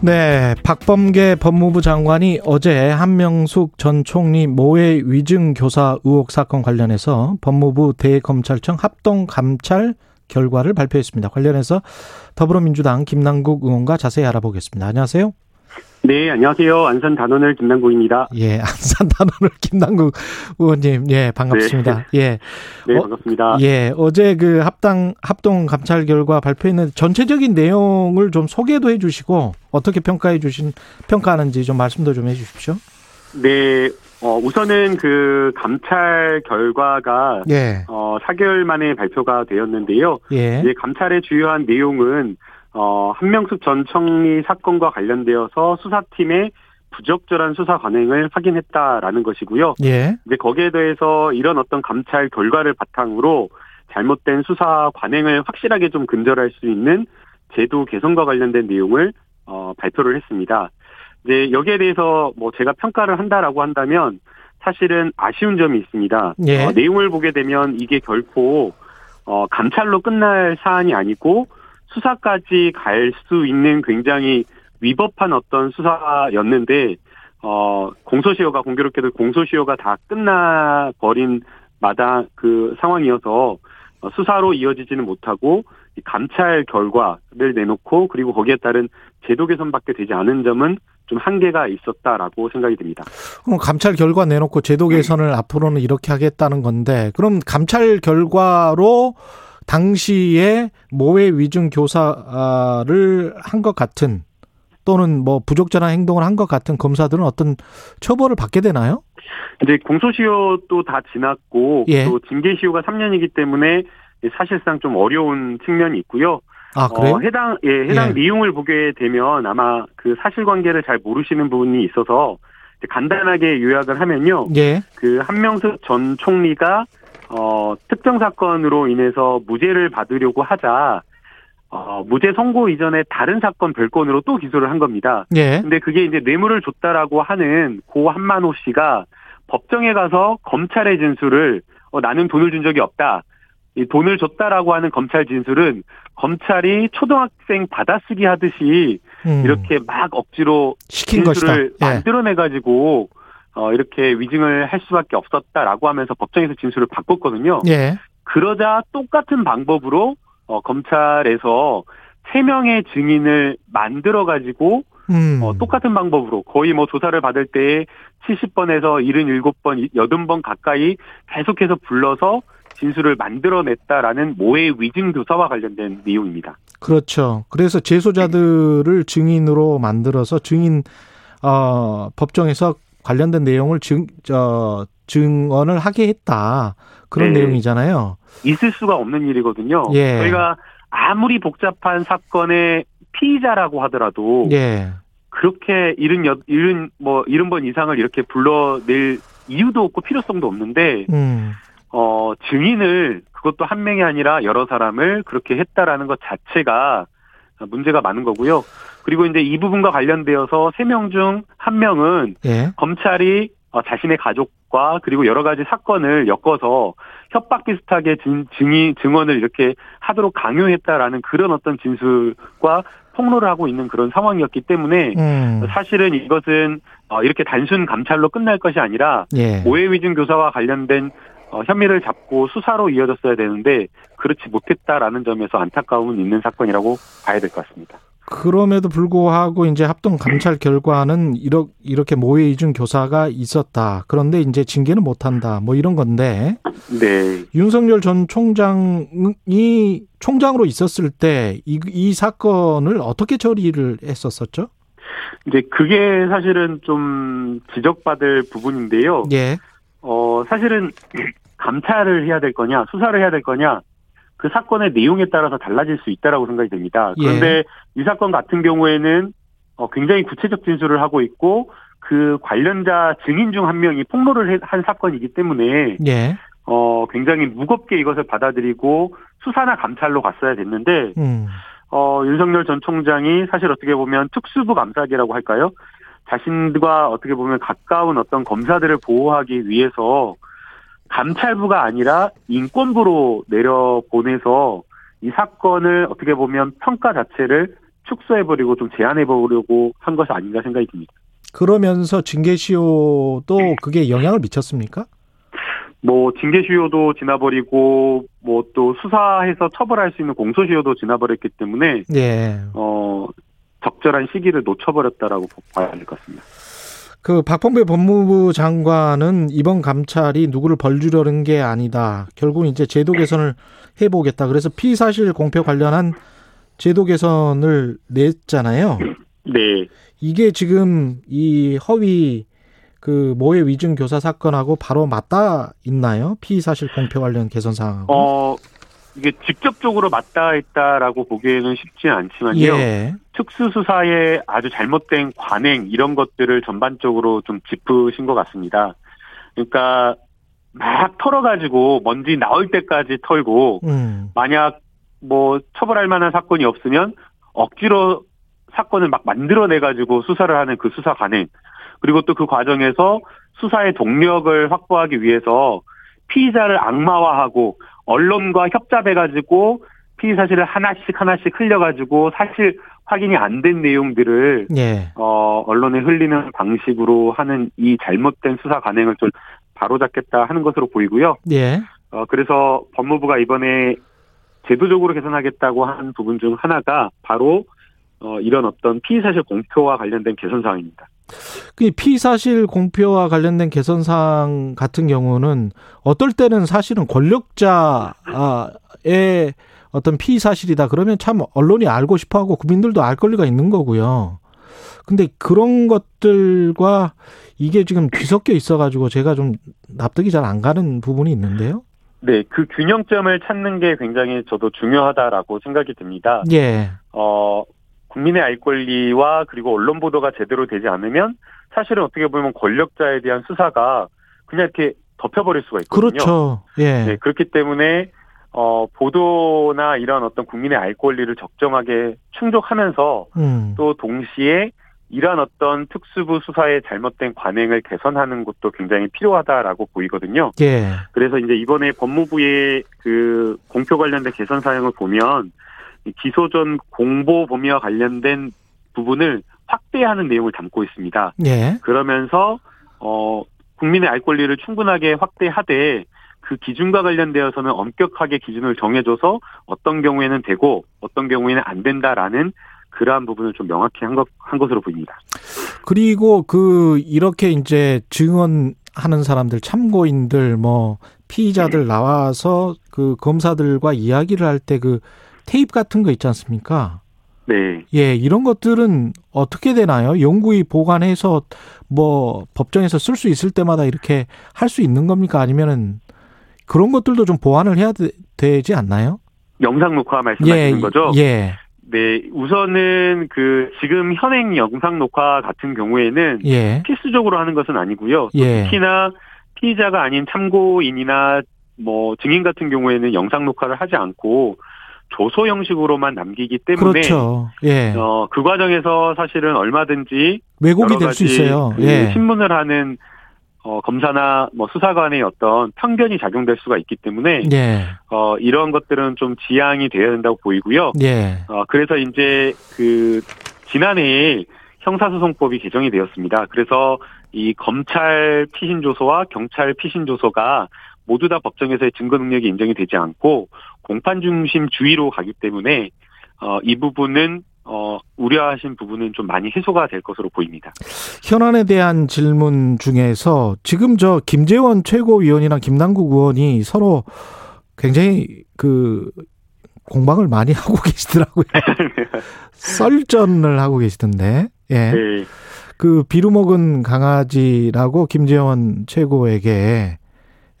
네, 박범계 법무부 장관이 어제 한명숙 전 총리 모해 위증 교사 의혹 사건 관련해서 법무부 대검찰청 합동 감찰 결과를 발표했습니다. 관련해서 더불어민주당 김남국 의원과 자세히 알아보겠습니다. 안녕하세요. 네, 안녕하세요. 안산 단원을 김남국입니다. 예, 안산 단원을 김남국 의원님, 예, 반갑습니다. 네. 예. 네, 반갑습니다. 어, 예, 어제 그 합당, 합동 감찰 결과 발표했는데 전체적인 내용을 좀 소개도 해 주시고 어떻게 평가해 주신, 평가하는지 좀 말씀도 좀 해 주십시오. 네, 어, 우선은 그 감찰 결과가 예. 어, 4개월 만에 발표가 되었는데요. 예. 감찰의 주요한 내용은 어, 한명숙 전 총리 사건과 관련되어서 수사팀의 부적절한 수사 관행을 확인했다라는 것이고요. 예. 이제 거기에 대해서 이런 어떤 감찰 결과를 바탕으로 잘못된 수사 관행을 확실하게 좀 근절할 수 있는 제도 개선과 관련된 내용을 어, 발표를 했습니다. 이제 여기에 대해서 뭐 제가 평가를 한다라고 한다면 사실은 아쉬운 점이 있습니다. 예. 어, 내용을 보게 되면 이게 결코 어, 감찰로 끝날 사안이 아니고 수사까지 갈 수 있는 굉장히 위법한 어떤 수사였는데 어 공소시효가 공교롭게도 공소시효가 다 끝나 버린 마다 그 상황이어서 어, 수사로 이어지지는 못하고 감찰 결과를 내놓고 그리고 거기에 따른 제도 개선밖에 되지 않은 점은 좀 한계가 있었다라고 생각이 듭니다. 그럼 감찰 결과 내놓고 제도 개선을 앞으로는 이렇게 하겠다는 건데 그럼 감찰 결과로 당시에 모해 위증 교사를 한 것 같은 또는 뭐 부적절한 행동을 한 것 같은 검사들은 어떤 처벌을 받게 되나요? 이제 공소시효도 다 지났고 예. 또 징계시효가 3년이기 때문에 사실상 좀 어려운 측면이 있고요. 아 그래요? 어, 해당 예 해당 예. 내용을 보게 되면 아마 그 사실관계를 잘 모르시는 부분이 있어서 간단하게 요약을 하면요. 예. 그 한명숙 전 총리가 어 특정 사건으로 인해서 무죄를 받으려고 하자 어 무죄 선고 이전에 다른 사건 별건으로 또 기소를 한 겁니다. 예. 근데 그게 이제 뇌물을 줬다라고 하는 고 한만호 씨가 법정에 가서 검찰의 진술을 어, 나는 돈을 준 적이 없다. 이 돈을 줬다라고 하는 검찰 진술은 검찰이 초등학생 받아쓰기 하듯이 음. 이렇게 막 억지로 시킨 것이다. 진술을 예. 만들어내 가지고 어 이렇게 위증을 할 수밖에 없었다라고 하면서 법정에서 진술을 바꿨거든요. 예. 그러자 똑같은 방법으로 어 검찰에서 세 명의 증인을 만들어 가지고 음. 어, 똑같은 방법으로 거의 뭐 조사를 받을 때 70번에서 77번, 80번 가까이 계속해서 불러서 진술을 만들어냈다라는 모해 위증 교사와 관련된 내용입니다. 그렇죠. 그래서 재소자들을 증인으로 만들어서 증인 어 법정에서 관련된 내용을 증저 증언을 하게 했다. 그런 네. 내용이잖아요. 있을 수가 없는 일이거든요. 예. 저희가 아무리 복잡한 사건의 피의자라고 하더라도 예. 그렇게 일흔 여, 일흔 뭐 일흔 번 이상을 이렇게 불러낼 이유도 없고 필요성도 없는데 음. 어 증인을 그것도 한 명이 아니라 여러 사람을 그렇게 했다라는 것 자체가 문제가 많은 거고요. 그리고 이제 이 부분과 관련되어서 세 명 중 한 명은 예. 검찰이 어, 자신의 가족과 그리고 여러 가지 사건을 엮어서 협박 비슷하게 증, 증인 증언을 이렇게 하도록 강요했다라는 그런 어떤 진술과 폭로를 하고 있는 그런 상황이었기 때문에 음. 사실은 이것은 어, 이렇게 단순 감찰로 끝날 것이 아니라 예. 오해 위증 교사와 관련된 어, 혐의를 잡고 수사로 이어졌어야 되는데 그렇지 못했다라는 점에서 안타까움은 있는 사건이라고 봐야 될 것 같습니다. 그럼에도 불구하고 이제 합동 감찰 결과는 이렇게 이렇게 모해 이중 교사가 있었다. 그런데 이제 징계는 못 한다. 뭐 이런 건데 네. 윤석열 전 총장이 총장으로 있었을 때이 이 사건을 어떻게 처리를 했었었죠? 이제 그게 사실은 좀 지적받을 부분인데요. 예. 어, 사실은 감찰을 해야 될 거냐, 수사를 해야 될 거냐, 그 사건의 내용에 따라서 달라질 수 있다라고 생각이 됩니다. 예. 그런데 예. 이 사건 같은 경우에는 어, 굉장히 구체적 진술을 하고 있고 그 관련자 증인 중 한 명이 폭로를 한 사건이기 때문에 예. 어, 굉장히 무겁게 이것을 받아들이고 수사나 감찰로 갔어야 됐는데 음. 어, 윤석열 전 총장이 사실 어떻게 보면 특수부 감사기라고 할까요? 자신과 어떻게 보면 가까운 어떤 검사들을 보호하기 위해서 감찰부가 아니라 인권부로 내려보내서 이 사건을 어떻게 보면 평가 자체를 축소해버리고 좀 제한해버리려고 한 것이 아닌가 생각이 듭니다. 그러면서 징계시효도 그게 영향을 미쳤습니까? 뭐 징계시효도 지나버리고 뭐 또 수사해서 처벌할 수 있는 공소시효도 지나버렸기 때문에 예. 어 적절한 시기를 놓쳐버렸다라고 봐야 할것 같습니다. 그 박범계 법무부 장관은 이번 감찰이 누구를 벌주려는 게 아니다. 결국 이제 제도 개선을 해보겠다. 그래서 피사실 공표 관련한 제도 개선을 냈잖아요. 네. 이게 지금 이 허위 그 모의 위증 교사 사건하고 바로 맞닿아 있나요? 피의 사실 공표 관련 개선 사항. 어 이게 직접적으로 맞닿아 있다라고 보기에는 쉽지 않지만요. 예. 특수수사의 아주 잘못된 관행 이런 것들을 전반적으로 좀 짚으신 것 같습니다. 그러니까 막 털어가지고 먼지 나올 때까지 털고 음. 만약 뭐 처벌할 만한 사건이 없으면 억지로 사건을 막 만들어내가지고 수사를 하는 그 수사 관행 그리고 또 그 과정에서 수사의 동력을 확보하기 위해서 피의자를 악마화하고 언론과 협잡해가지고 피의 사실을 하나씩 하나씩 흘려가지고 사실 확인이 안 된 내용들을 예. 어 언론에 흘리는 방식으로 하는 이 잘못된 수사 관행을 좀 바로잡겠다 하는 것으로 보이고요. 예. 어 그래서 법무부가 이번에 제도적으로 개선하겠다고 한 부분 중 하나가 바로 어 이런 어떤 피의 사실 공표와 관련된 개선 사항입니다. 그 피사실 공표와 관련된 개선사항 같은 경우는 어떨 때는 사실은 권력자의 어떤 피사실이다 그러면 참 언론이 알고 싶어 하고 국민들도 알 권리가 있는 거고요. 근데 그런 것들과 이게 지금 뒤섞여 있어가지고 제가 좀 납득이 잘 안 가는 부분이 있는데요. 네, 그 균형점을 찾는 게 굉장히 저도 중요하다라고 생각이 듭니다. 예. 어, 국민의 알 권리와 그리고 언론 보도가 제대로 되지 않으면 사실은 어떻게 보면 권력자에 대한 수사가 그냥 이렇게 덮여버릴 수가 있거든요. 그렇죠. 예. 네, 그렇기 때문에 어 보도나 이런 어떤 국민의 알 권리를 적정하게 충족하면서 음. 또 동시에 이러한 어떤 특수부 수사의 잘못된 관행을 개선하는 것도 굉장히 필요하다라고 보이거든요. 예. 그래서 이제 이번에 법무부의 그 공표 관련된 개선 사항을 보면 기소 전 공보 범위와 관련된 부분을 확대하는 내용을 담고 있습니다. 예. 그러면서 어 국민의 알 권리를 충분하게 확대하되 그 기준과 관련되어서는 엄격하게 기준을 정해줘서 어떤 경우에는 되고 어떤 경우에는 안 된다라는 그러한 부분을 좀 명확히 한, 것, 한 것으로 보입니다. 그리고 그 이렇게 이제 증언하는 사람들 참고인들 뭐 피의자들 나와서 그 검사들과 이야기를 할 때 그 테이프 같은 거 있지 않습니까? 네. 예, 이런 것들은 어떻게 되나요? 영구히 보관해서 뭐 법정에서 쓸 수 있을 때마다 이렇게 할 수 있는 겁니까? 아니면은 그런 것들도 좀 보완을 해야 되, 지 않나요? 영상 녹화 말씀하시는 예, 거죠? 예. 네, 우선은 그 지금 현행 영상 녹화 같은 경우에는 예. 필수적으로 하는 것은 아니고요. 예. 특히나 피의자가 아닌 참고인이나 뭐 증인 같은 경우에는 영상 녹화를 하지 않고 조소 형식으로만 남기기 때문에 그렇죠. 예. 어, 그 과정에서 사실은 얼마든지 왜곡이 될 수 있어요. 그 예. 신문을 하는 어, 검사나 뭐 수사관의 어떤 편견이 작용될 수가 있기 때문에 예. 어, 이런 것들은 좀 지양이 되어야 된다고 보이고요. 예. 어, 그래서 이제 그 지난해 형사소송법이 개정이 되었습니다. 그래서 이 검찰 피신 조소와 경찰 피신 조소가 모두 다 법정에서의 증거 능력이 인정이 되지 않고 공판 중심 주의로 가기 때문에 어, 이 부분은 어, 우려하신 부분은 좀 많이 해소가 될 것으로 보입니다. 현안에 대한 질문 중에서 지금 저 김재원 최고위원이랑 김남국 의원이 서로 굉장히 그 공방을 많이 하고 계시더라고요. 썰전을 하고 계시던데. 예. 네. 그 비루 먹은 강아지라고 김재원 최고에게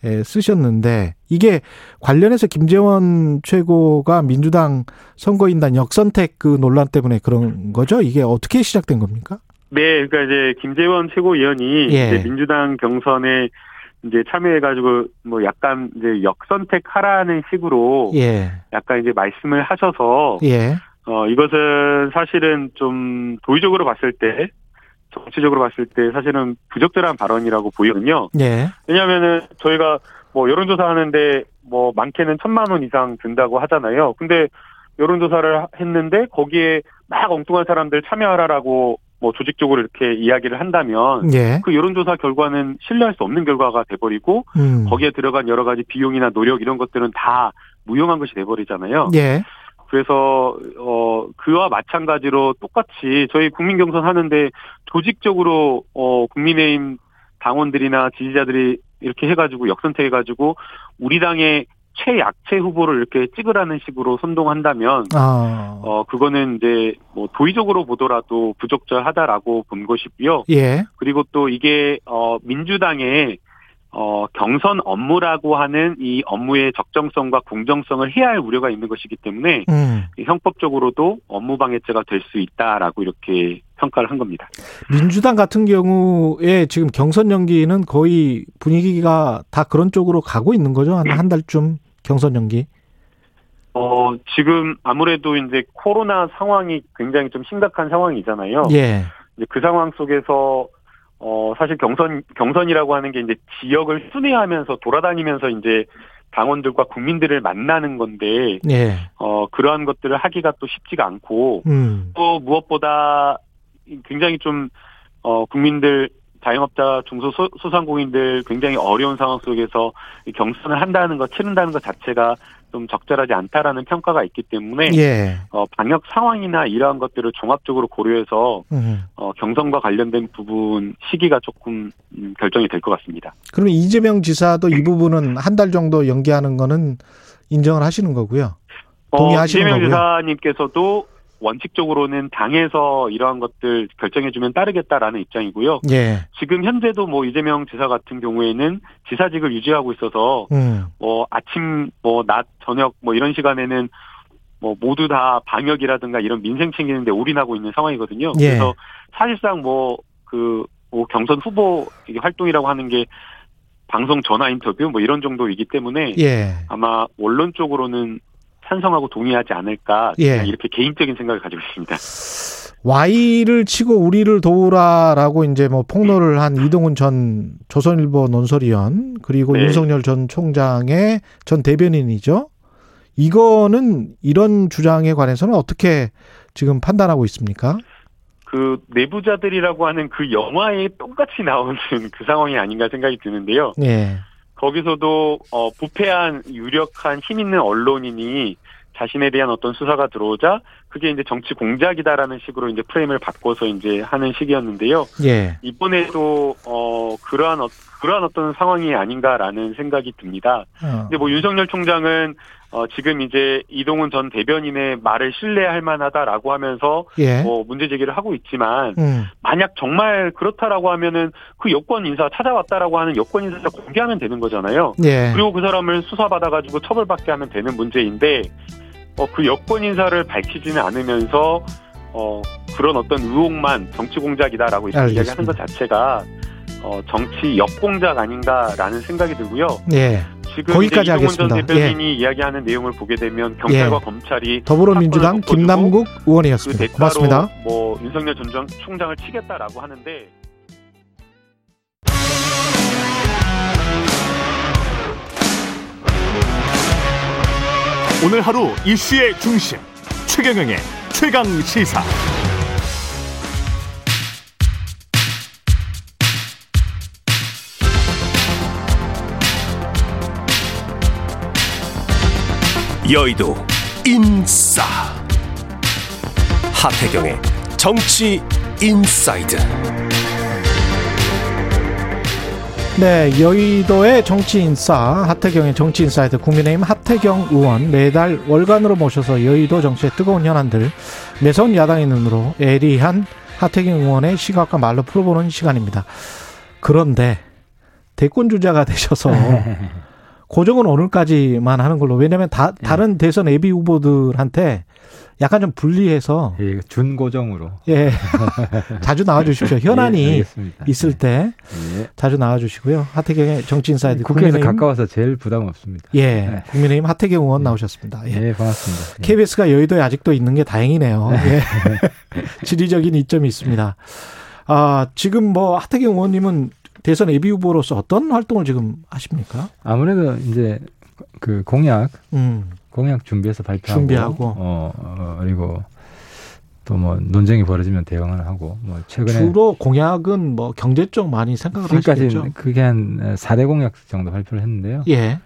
쓰셨는데 이게 관련해서 김재원 최고가 민주당 선거인단 역선택 그 논란 때문에 그런 거죠? 이게 어떻게 시작된 겁니까? 네, 그러니까 이제 김재원 최고위원이 예. 이제 민주당 경선에 이제 참여해가지고 뭐 약간 이제 역선택하라는 식으로 예. 약간 이제 말씀을 하셔서 예. 어 이것은 사실은 좀 도의적으로 봤을 때 정치적으로 봤을 때 사실은 부적절한 발언이라고 보이거든요. 예. 왜냐하면은 저희가 뭐 여론조사 하는데 뭐 많게는 천만 원 이상 든다고 하잖아요. 근데 여론조사를 했는데 거기에 막 엉뚱한 사람들 참여하라라고 뭐 조직적으로 이렇게 이야기를 한다면 예. 그 여론조사 결과는 신뢰할 수 없는 결과가 돼버리고 음. 거기에 들어간 여러 가지 비용이나 노력 이런 것들은 다 무용한 것이 돼버리잖아요. 예. 그래서 어 그와 마찬가지로 똑같이 저희 국민 경선 하는데 조직적으로 어 국민의힘 당원들이나 지지자들이 이렇게 해가지고 역선택해가지고 우리 당의 최약체 후보를 이렇게 찍으라는 식으로 선동한다면 아. 어 그거는 이제 뭐 도의적으로 보더라도 부적절하다라고 본 것이고요. 예. 그리고 또 이게 어 민주당의 어, 경선 업무라고 하는 이 업무의 적정성과 공정성을 해야 할 우려가 있는 것이기 때문에 음. 형법적으로도 업무 방해죄가 될 수 있다라고 이렇게 평가를 한 겁니다. 민주당 같은 경우에 지금 경선 연기는 거의 분위기가 다 그런 쪽으로 가고 있는 거죠? 한 한 달쯤 경선 연기? 어, 지금 아무래도 이제 코로나 상황이 굉장히 좀 심각한 상황이잖아요. 예. 이제 그 상황 속에서 어, 사실 경선, 경선이라고 하는 게 이제 지역을 순회하면서 돌아다니면서 이제 당원들과 국민들을 만나는 건데, 예. 어, 그러한 것들을 하기가 또 쉽지가 않고, 음. 또 무엇보다 굉장히 좀, 어, 국민들, 자영업자, 중소 소 상공인들 굉장히 어려운 상황 속에서 경선을 한다는 것, 치른다는 것 자체가 좀 적절하지 않다라는 평가가 있기 때문에 예. 어, 방역 상황이나 이러한 것들을 종합적으로 고려해서 음. 어, 경선과 관련된 부분 시기가 조금 음, 결정이 될 것 같습니다. 그럼 이재명 지사도 이 부분은 한 달 정도 연기하는 거는 인정을 하시는 거고요. 동의하시는 어, 이재명 거고요. 지사님께서도 원칙적으로는 당에서 이러한 것들 결정해주면 따르겠다라는 입장이고요. 예. 지금 현재도 뭐 이재명 지사 같은 경우에는 지사직을 유지하고 있어서 음. 뭐 아침 뭐 낮 저녁 뭐 이런 시간에는 뭐 모두 다 방역이라든가 이런 민생 챙기는데 올인하고 있는 상황이거든요. 예. 그래서 사실상 뭐 그 뭐 경선 후보 활동이라고 하는 게 방송 전화 인터뷰 뭐 이런 정도이기 때문에 예. 아마 원론 쪽으로는 찬성하고 동의하지 않을까 예. 이렇게 개인적인 생각을 가지고 있습니다. Y를 치고 우리를 도우라라고 이제 뭐 폭로를 한 이동훈 전 조선일보 논설위원 그리고 네. 윤석열 전 총장의 전 대변인이죠. 이거는 이런 주장에 관해서는 어떻게 지금 판단하고 있습니까? 그 내부자들이라고 하는 그 영화에 똑같이 나오는 그 상황이 아닌가 생각이 드는데요. 네. 거기서도 어 부패한 유력한 힘 있는 언론인이 자신에 대한 어떤 수사가 들어오자 그게 이제 정치 공작이다라는 식으로 이제 프레임을 바꿔서 이제 하는 식이었는데요. 예. 이번에도 어 그러한 어, 그러한 어떤 상황이 아닌가라는 생각이 듭니다. 어. 근데 뭐 윤석열 총장은 어, 지금 이제 이동훈 전 대변인의 말을 신뢰할 만하다라고 하면서 예. 뭐 문제 제기를 하고 있지만 음. 만약 정말 그렇다라고 하면은 그 여권 인사 찾아왔다라고 하는 여권 인사를 공개하면 되는 거잖아요. 예. 그리고 그 사람을 수사받아 가지고 처벌받게 하면 되는 문제인데 어, 그 여권 인사를 밝히지는 않으면서 어, 그런 어떤 의혹만 정치 공작이다라고 이야기하는 것 자체가 어, 정치 역공작 아닌가라는 생각이 들고요. 예. 지금 거기까지 하겠습니다. 전 대변인이 예. 이야기하는 내용을 보게 되면 경찰과 예. 검찰이 더불어민주당 김남국 의원이었습니다. 그 고맙습니다. 뭐 윤석열 전 총장을 치겠다라고 하는데 오늘 하루 이슈의 중심 최경영의 최강 시사. 여의도 인싸. 하태경의 정치 inside. 네, 여의도의 정치 인싸 하태경의 정치 inside. 국민의힘 하태경 의원 매달 월간으로 모셔서 여의도 정치의 뜨거운 현안들 매서운 야당의 눈으로 예리한 하태경 의원의 시각과 말로 풀어보는 시간입니다. 그런데 대권 주자가 되셔서 고정은 오늘까지만 하는 걸로 왜냐하면 다 예. 다른 대선 예비 후보들한테 약간 좀 분리해서 예, 준고정으로 예 자주 나와주십시오 현안이 예, 있을 때 예. 자주 나와주시고요 하태경의 정치인사이드 국회에서 가까워서 제일 부담 없습니다. 예 네. 국민의힘 하태경 의원 나오셨습니다. 예, 예 반갑습니다. KBS가 여의도에 아직도 있는 게 다행이네요. 네. 예. 지리적인 이점이 있습니다. 아 지금 뭐 하태경 의원님은 대선 예비 후보로서 어떤 활동을 지금 하십니까? 아무래도 이제 그 공약 음. 공약 준비해서 발표하고 준비하고 어, 어 그리고 또 뭐 논쟁이 벌어지면 대응을 하고 뭐 최근에 주로 공약은 뭐 경제 쪽 많이 생각을 하시겠죠. 그게 한 4대 공약 정도 발표를 했는데요. 예.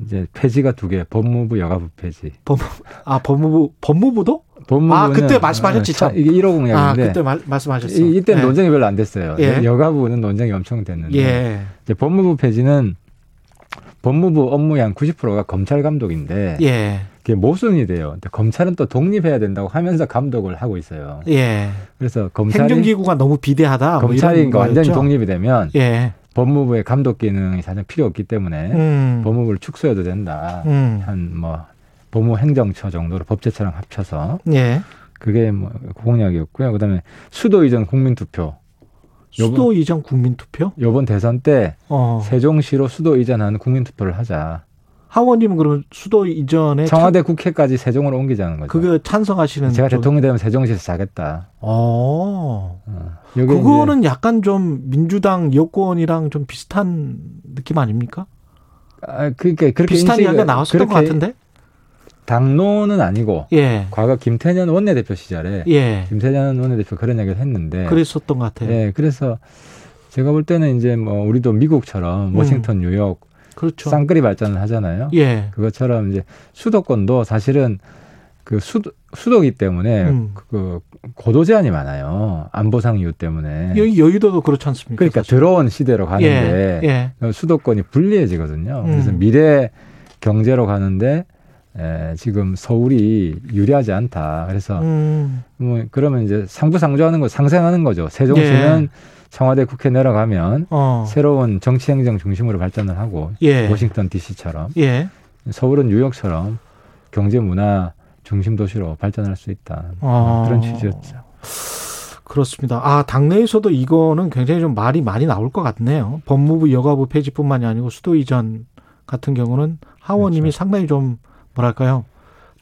이제 폐지가 두 개, 법무부 여가부 폐지. 법무 아 법무부 법무부도? 법무부는 아 그때 말씀하셨지 참. 이게 1호 공약인데. 아 그때 말, 말씀하셨어. 이때 예. 논쟁이 별로 안 됐어요. 예. 여가부는 논쟁이 엄청 됐는데. 예. 이제 법무부 폐지는 법무부 업무의 한 90%가 검찰 감독인데 예. 그게 모순이 돼요. 근데 검찰은 또 독립해야 된다고 하면서 감독을 하고 있어요. 예. 그래서 검찰이 행정기구가 너무 비대하다. 뭐 검찰이 뭐 완전히 독립이 되면 예. 법무부의 감독 기능이 사실 필요 없기 때문에 음. 법무부를 축소해도 된다. 음. 한뭐 법무 행정처 정도로 법제처랑 합쳐서 예. 그게 뭐 공약이었고요. 그다음에 수도 이전 국민투표 수도 이전 국민투표? 요번 대선 때 어. 세종시로 수도 이전하는 국민투표를 하자. 하원님은 그러면 수도 이전에 청와대 찬... 국회까지 세종으로 옮기자는 거죠. 그게 찬성하시는 제가 좀... 대통령 되면 세종시에서 자겠다. 어. 어. 그거는 약간 좀 민주당 여권이랑 좀 비슷한 느낌 아닙니까? 아, 그러니까 그렇게 비슷한 이야기가 나왔었던 것 같은데. 당론은 아니고 예. 과거 김태년 원내대표 시절에 예. 김태년 원내대표 그런 얘기를 했는데 그랬었던 것 같아요. 예, 그래서 제가 볼 때는 이제 뭐 우리도 미국처럼 음. 워싱턴, 음. 뉴욕 그렇죠. 쌍끌이 발전을 하잖아요. 예. 그것처럼 이제 수도권도 사실은 그 수도 수도기 때문에 음. 그 고도 제한이 많아요. 안보상 이유 때문에. 여기 여의도도 그렇지 않습니까? 그러니까 사실. 들어온 시대로 가는데 예. 예. 수도권이 불리해지거든요. 그래서 음. 미래 경제로 가는데 에, 지금 서울이 유리하지 않다. 그래서 음. 뭐 그러면 이제 상부상조하는 거 상생하는 거죠. 세종시는 예. 청와대 국회 내려가면 어. 새로운 정치 행정 중심으로 발전을 하고 예. 워싱턴 D.C.처럼 예. 서울은 뉴욕처럼 경제 문화 중심 도시로 발전할 수 있다. 어. 그런 취지였죠. 그렇습니다. 아, 당내에서도 이거는 굉장히 좀 말이 많이 나올 것 같네요. 법무부 여가부 폐지뿐만이 아니고 수도 이전 같은 경우는 하원님이 그렇죠. 상당히 좀 뭐랄까요?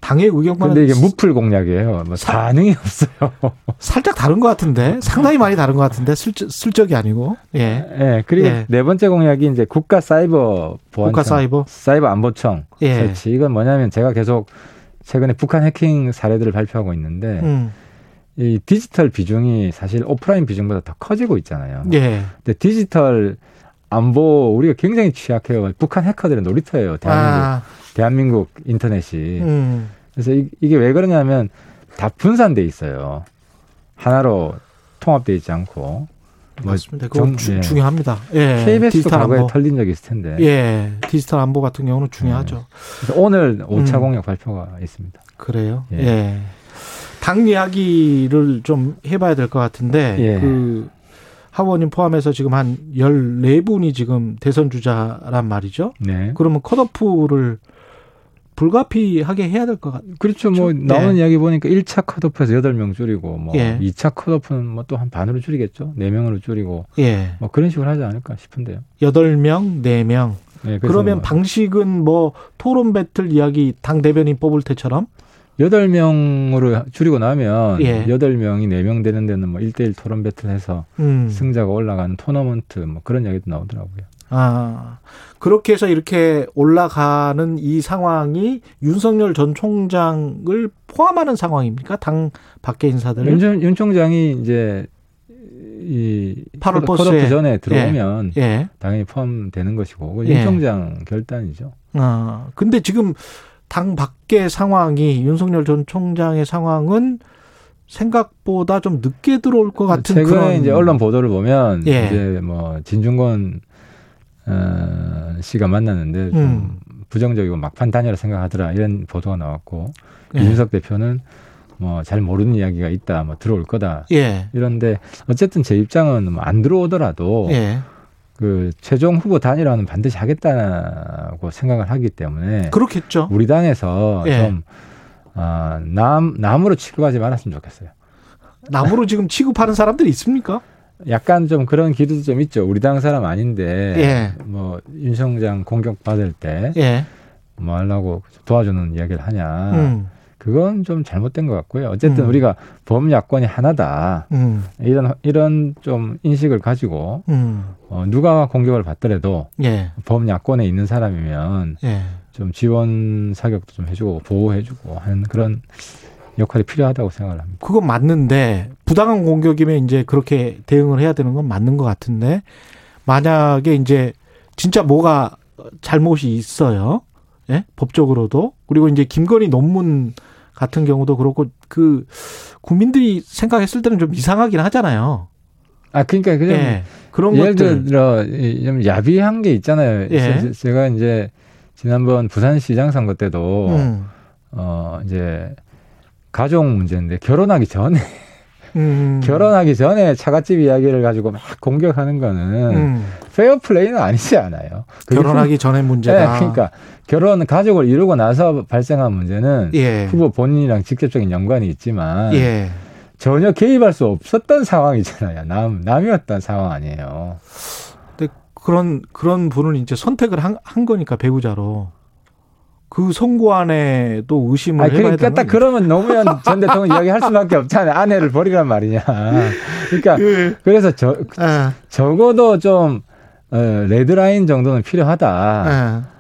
당의 의견과는 근데 이게 무풀 공약이에요. 뭐 사, 반응이 없어요. 살짝 다른 것 같은데 상당히 많이 다른 것 같은데 슬쩍, 슬쩍이 아니고 예. 예. 그리고 예. 네 번째 공약이 이제 국가 사이버 보안청, 국가 사이버 사이버 안보청 예. 설치. 이건 뭐냐면 제가 계속 최근에 북한 해킹 사례들을 발표하고 있는데 음. 이 디지털 비중이 사실 오프라인 비중보다 더 커지고 있잖아요. 예. 근데 디지털 안보 우리가 굉장히 취약해요. 북한 해커들의 놀이터예요. 대한민국. 아. 대한민국 인터넷이. 음. 그래서 이, 게 왜 그러냐면 다 분산돼 있어요. 하나로 통합돼 있지 않고. 뭐 맞습니다. 그건 정, 예. 중요합니다. 예. KBS도 과거에 안보. 털린 적이 있을 텐데. 예. 디지털 안보 같은 경우는 중요하죠. 예. 오늘 5차 음. 공약 발표가 있습니다. 그래요? 예. 예. 당 이야기를 좀 해봐야 될 것 같은데, 예. 그, 하원님 포함해서 지금 한 14분이 지금 대선 주자란 말이죠. 네. 그러면 컷오프를 불가피하게 해야 될 것 같아요. 그렇죠. 뭐 네. 나오는 이야기 보니까 1차 컷오프에서 8명 줄이고 뭐 예. 2차 컷오프는 뭐 또 한 반으로 줄이겠죠. 4명으로 줄이고 예. 뭐 그런 식으로 하지 않을까 싶은데요. 8명, 4명. 네, 그러면 뭐 방식은 뭐 토론 배틀 이야기 당 대변인 뽑을 때처럼 여덟 명으로 줄이고 나면 예. 여덟 명이 네 명 되는 데는 뭐 1대1 토론 배틀 해서 음. 승자가 올라가는 토너먼트 뭐 그런 이야기도 나오더라고요. 아. 그렇게 해서 이렇게 올라가는 이 상황이 윤석열 전 총장을 포함하는 상황입니까? 당 밖의 인사들 윤, 윤 총장이 이제 이 8월 버스에 전에 들어오면 예. 예. 당연히 포함되는 것이고 윤 예. 총장 결단이죠. 아. 근데 지금 당 밖의 상황이 윤석열 전 총장의 상황은 생각보다 좀 늦게 들어올 것 같은 최근에 그런 이제 언론 보도를 보면 예. 이제 뭐 진중권 어, 씨가 만났는데 좀 음. 부정적이고 막판 단위라 생각하더라 이런 보도가 나왔고 예. 이준석 대표는 뭐 잘 모르는 이야기가 있다, 뭐 들어올 거다. 예. 이런데 어쨌든 제 입장은 뭐 안 들어오더라도 예. 그 최종 후보 단일화는 반드시 하겠다고 생각을 하기 때문에 그렇겠죠. 우리 당에서 예. 좀 아, 남 남으로 취급하지 말았으면 좋겠어요. 남으로 지금 취급하는 사람들이 있습니까? 약간 좀 그런 기류도 좀 있죠. 우리 당 사람 아닌데 예. 뭐 윤성장 공격 받을 때 예. 뭐 하려고 도와주는 이야기를 하냐. 음. 그건 좀 잘못된 것 같고요. 어쨌든 음. 우리가 범야권이 하나다. 음. 이런 이런 좀 인식을 가지고 음. 어, 누가 공격을 받더라도 예. 범야권에 있는 사람이면 예. 좀 지원 사격도 좀 해주고 보호해주고 하는 그런 역할이 필요하다고 생각을 합니다. 그건 맞는데 부당한 공격이면 이제 그렇게 대응을 해야 되는 건 맞는 것 같은데 만약에 이제 진짜 뭐가 잘못이 있어요. 예? 법적으로도 그리고 이제 김건희 논문 같은 경우도 그렇고 그 국민들이 생각했을 때는 좀 이상하긴 하잖아요. 아 그러니까 그냥 예, 그런 예를 것들. 들어 좀 야비한 게 있잖아요. 예. 제가 이제 지난번 부산시장 선거 때도 음. 어 이제 가족 문제인데 결혼하기 전에 음. 결혼하기 전에 차갓집 이야기를 가지고 막 공격하는 거는 음. 페어 플레이는 아니지 않아요. 결혼하기 전에 문제다. 네, 그러니까 결혼 가족을 이루고 나서 발생한 문제는 예. 후보 본인이랑 직접적인 연관이 있지만 예. 전혀 개입할 수 없었던 상황이잖아요. 남 남이었던 상황 아니에요. 근데 그런 그런 분을 이제 선택을 한, 한 거니까 배우자로. 그 선고 안에도 의심을 아, 그러니까 해봐야 딱 그러면 노무현 전 대통령 이야기 할 수밖에 없잖아요. 아내를 버리란 말이냐. 그러니까 예. 그래서 저 아. 적어도 좀 어, 레드라인 정도는 필요하다. 아.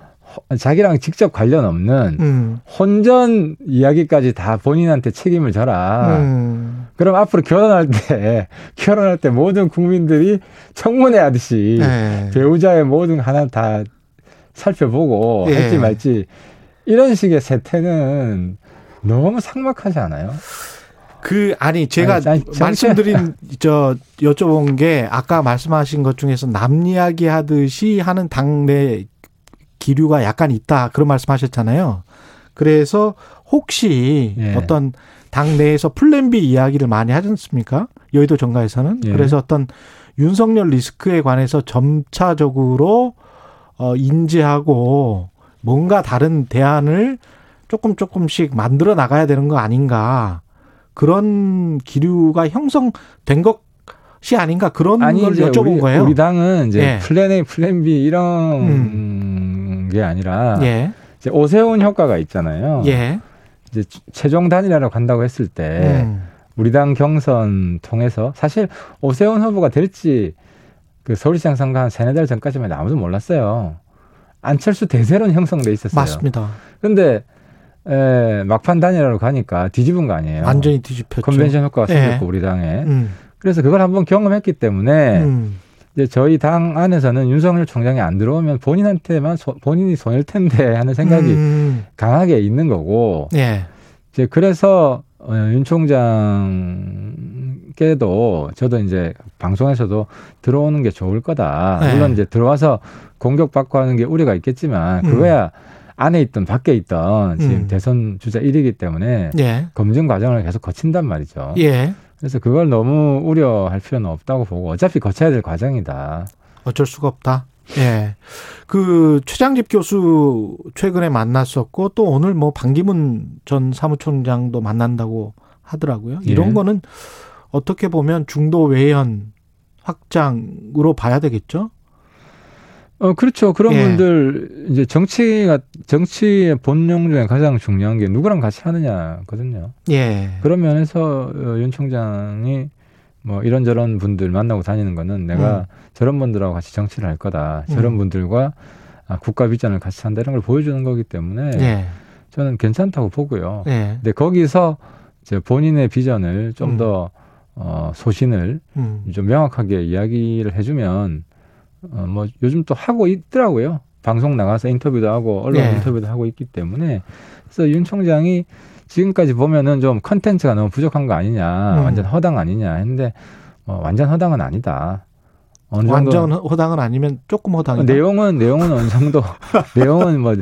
자기랑 직접 관련 없는 음. 혼전 이야기까지 다 본인한테 책임을 져라. 음. 그럼 앞으로 결혼할 때 결혼할 때 모든 국민들이 청문회 하듯이 네. 배우자의 모든 하나 다 살펴보고 예. 할지 말지 이런 식의 세태는 너무 삭막하지 않아요? 그 아니 제가 아니, 말씀드린 저 여쭤본 게 아까 말씀하신 것 중에서 남 이야기 하듯이 하는 당내 기류가 약간 있다 그런 말씀하셨잖아요. 그래서 혹시 예. 어떤 당 내에서 플랜 B 이야기를 많이 하지 않습니까? 여의도 정가에서는 예. 그래서 어떤 윤석열 리스크에 관해서 점차적으로 어 인지하고 뭔가 다른 대안을 조금 조금씩 만들어 나가야 되는 거 아닌가. 그런 기류가 형성된 것이 아닌가 그런 아니, 걸 여쭤본 우리, 거예요. 우리 당은 이제 예. 플랜 A, 플랜 B 이런 음. 게 아니라 예. 이제 오세훈 효과가 있잖아요. 예. 이제 최종 단일화로 간다고 했을 때 음. 우리 당 경선 통해서 사실 오세훈 후보가 될지 그 서울시장 선거 한 세네 달 전까지만 아무도 몰랐어요. 안철수 대세론 형성돼 있었어요. 맞습니다. 근데 에, 막판 단일화로 가니까 뒤집은 거 아니에요. 완전히 뒤집혔죠. 컨벤션 효과가 생겼고 예. 우리 당에. 음. 그래서 그걸 한번 경험했기 때문에 음. 이제 저희 당 안에서는 윤석열 총장이 안 들어오면 본인한테만 소, 본인이 손해일 텐데 하는 생각이 음. 강하게 있는 거고. 예. 이제 그래서 어, 윤 총장께도 저도 이제 방송에서도 들어오는 게 좋을 거다. 네. 물론 이제 들어와서 공격받고 하는 게 우려가 있겠지만 음. 그거야 음. 안에 있던 밖에 있던 지금 음. 대선 주자 1위기 때문에 예. 검증 과정을 계속 거친단 말이죠. 예. 그래서 그걸 너무 우려할 필요는 없다고 보고 어차피 거쳐야 될 과정이다. 어쩔 수가 없다. 예. 그 최장집 교수 최근에 만났었고 또 오늘 뭐 반기문 전 사무총장도 만난다고 하더라고요. 이런 예. 거는 어떻게 보면 중도 외연 확장으로 봐야 되겠죠? 어, 그렇죠. 그런 예. 분들, 이제 정치가, 정치의 본령 중에 가장 중요한 게 누구랑 같이 하느냐거든요. 예. 그런 면에서 어, 윤 총장이 뭐 이런저런 분들 만나고 다니는 거는 내가 음. 저런 분들하고 같이 정치를 할 거다. 저런 음. 분들과 아, 국가 비전을 같이 한다 이런 걸 보여주는 거기 때문에 예. 저는 괜찮다고 보고요. 예. 근데 거기서 이제 본인의 비전을 좀더 음. 어, 소신을 음. 좀 명확하게 이야기를 해주면 어, 뭐 요즘 또 하고 있더라고요. 방송 나가서 인터뷰도 하고 언론 네. 인터뷰도 하고 있기 때문에 그래서 윤 총장이 지금까지 보면은 좀 컨텐츠가 너무 부족한 거 아니냐, 음. 완전 허당 아니냐 했는데 어, 완전 허당은 아니다. 어느 정도 완전 허당은 아니면 조금 허당이다. 내용은 내용은 어느 정도 내용은 뭐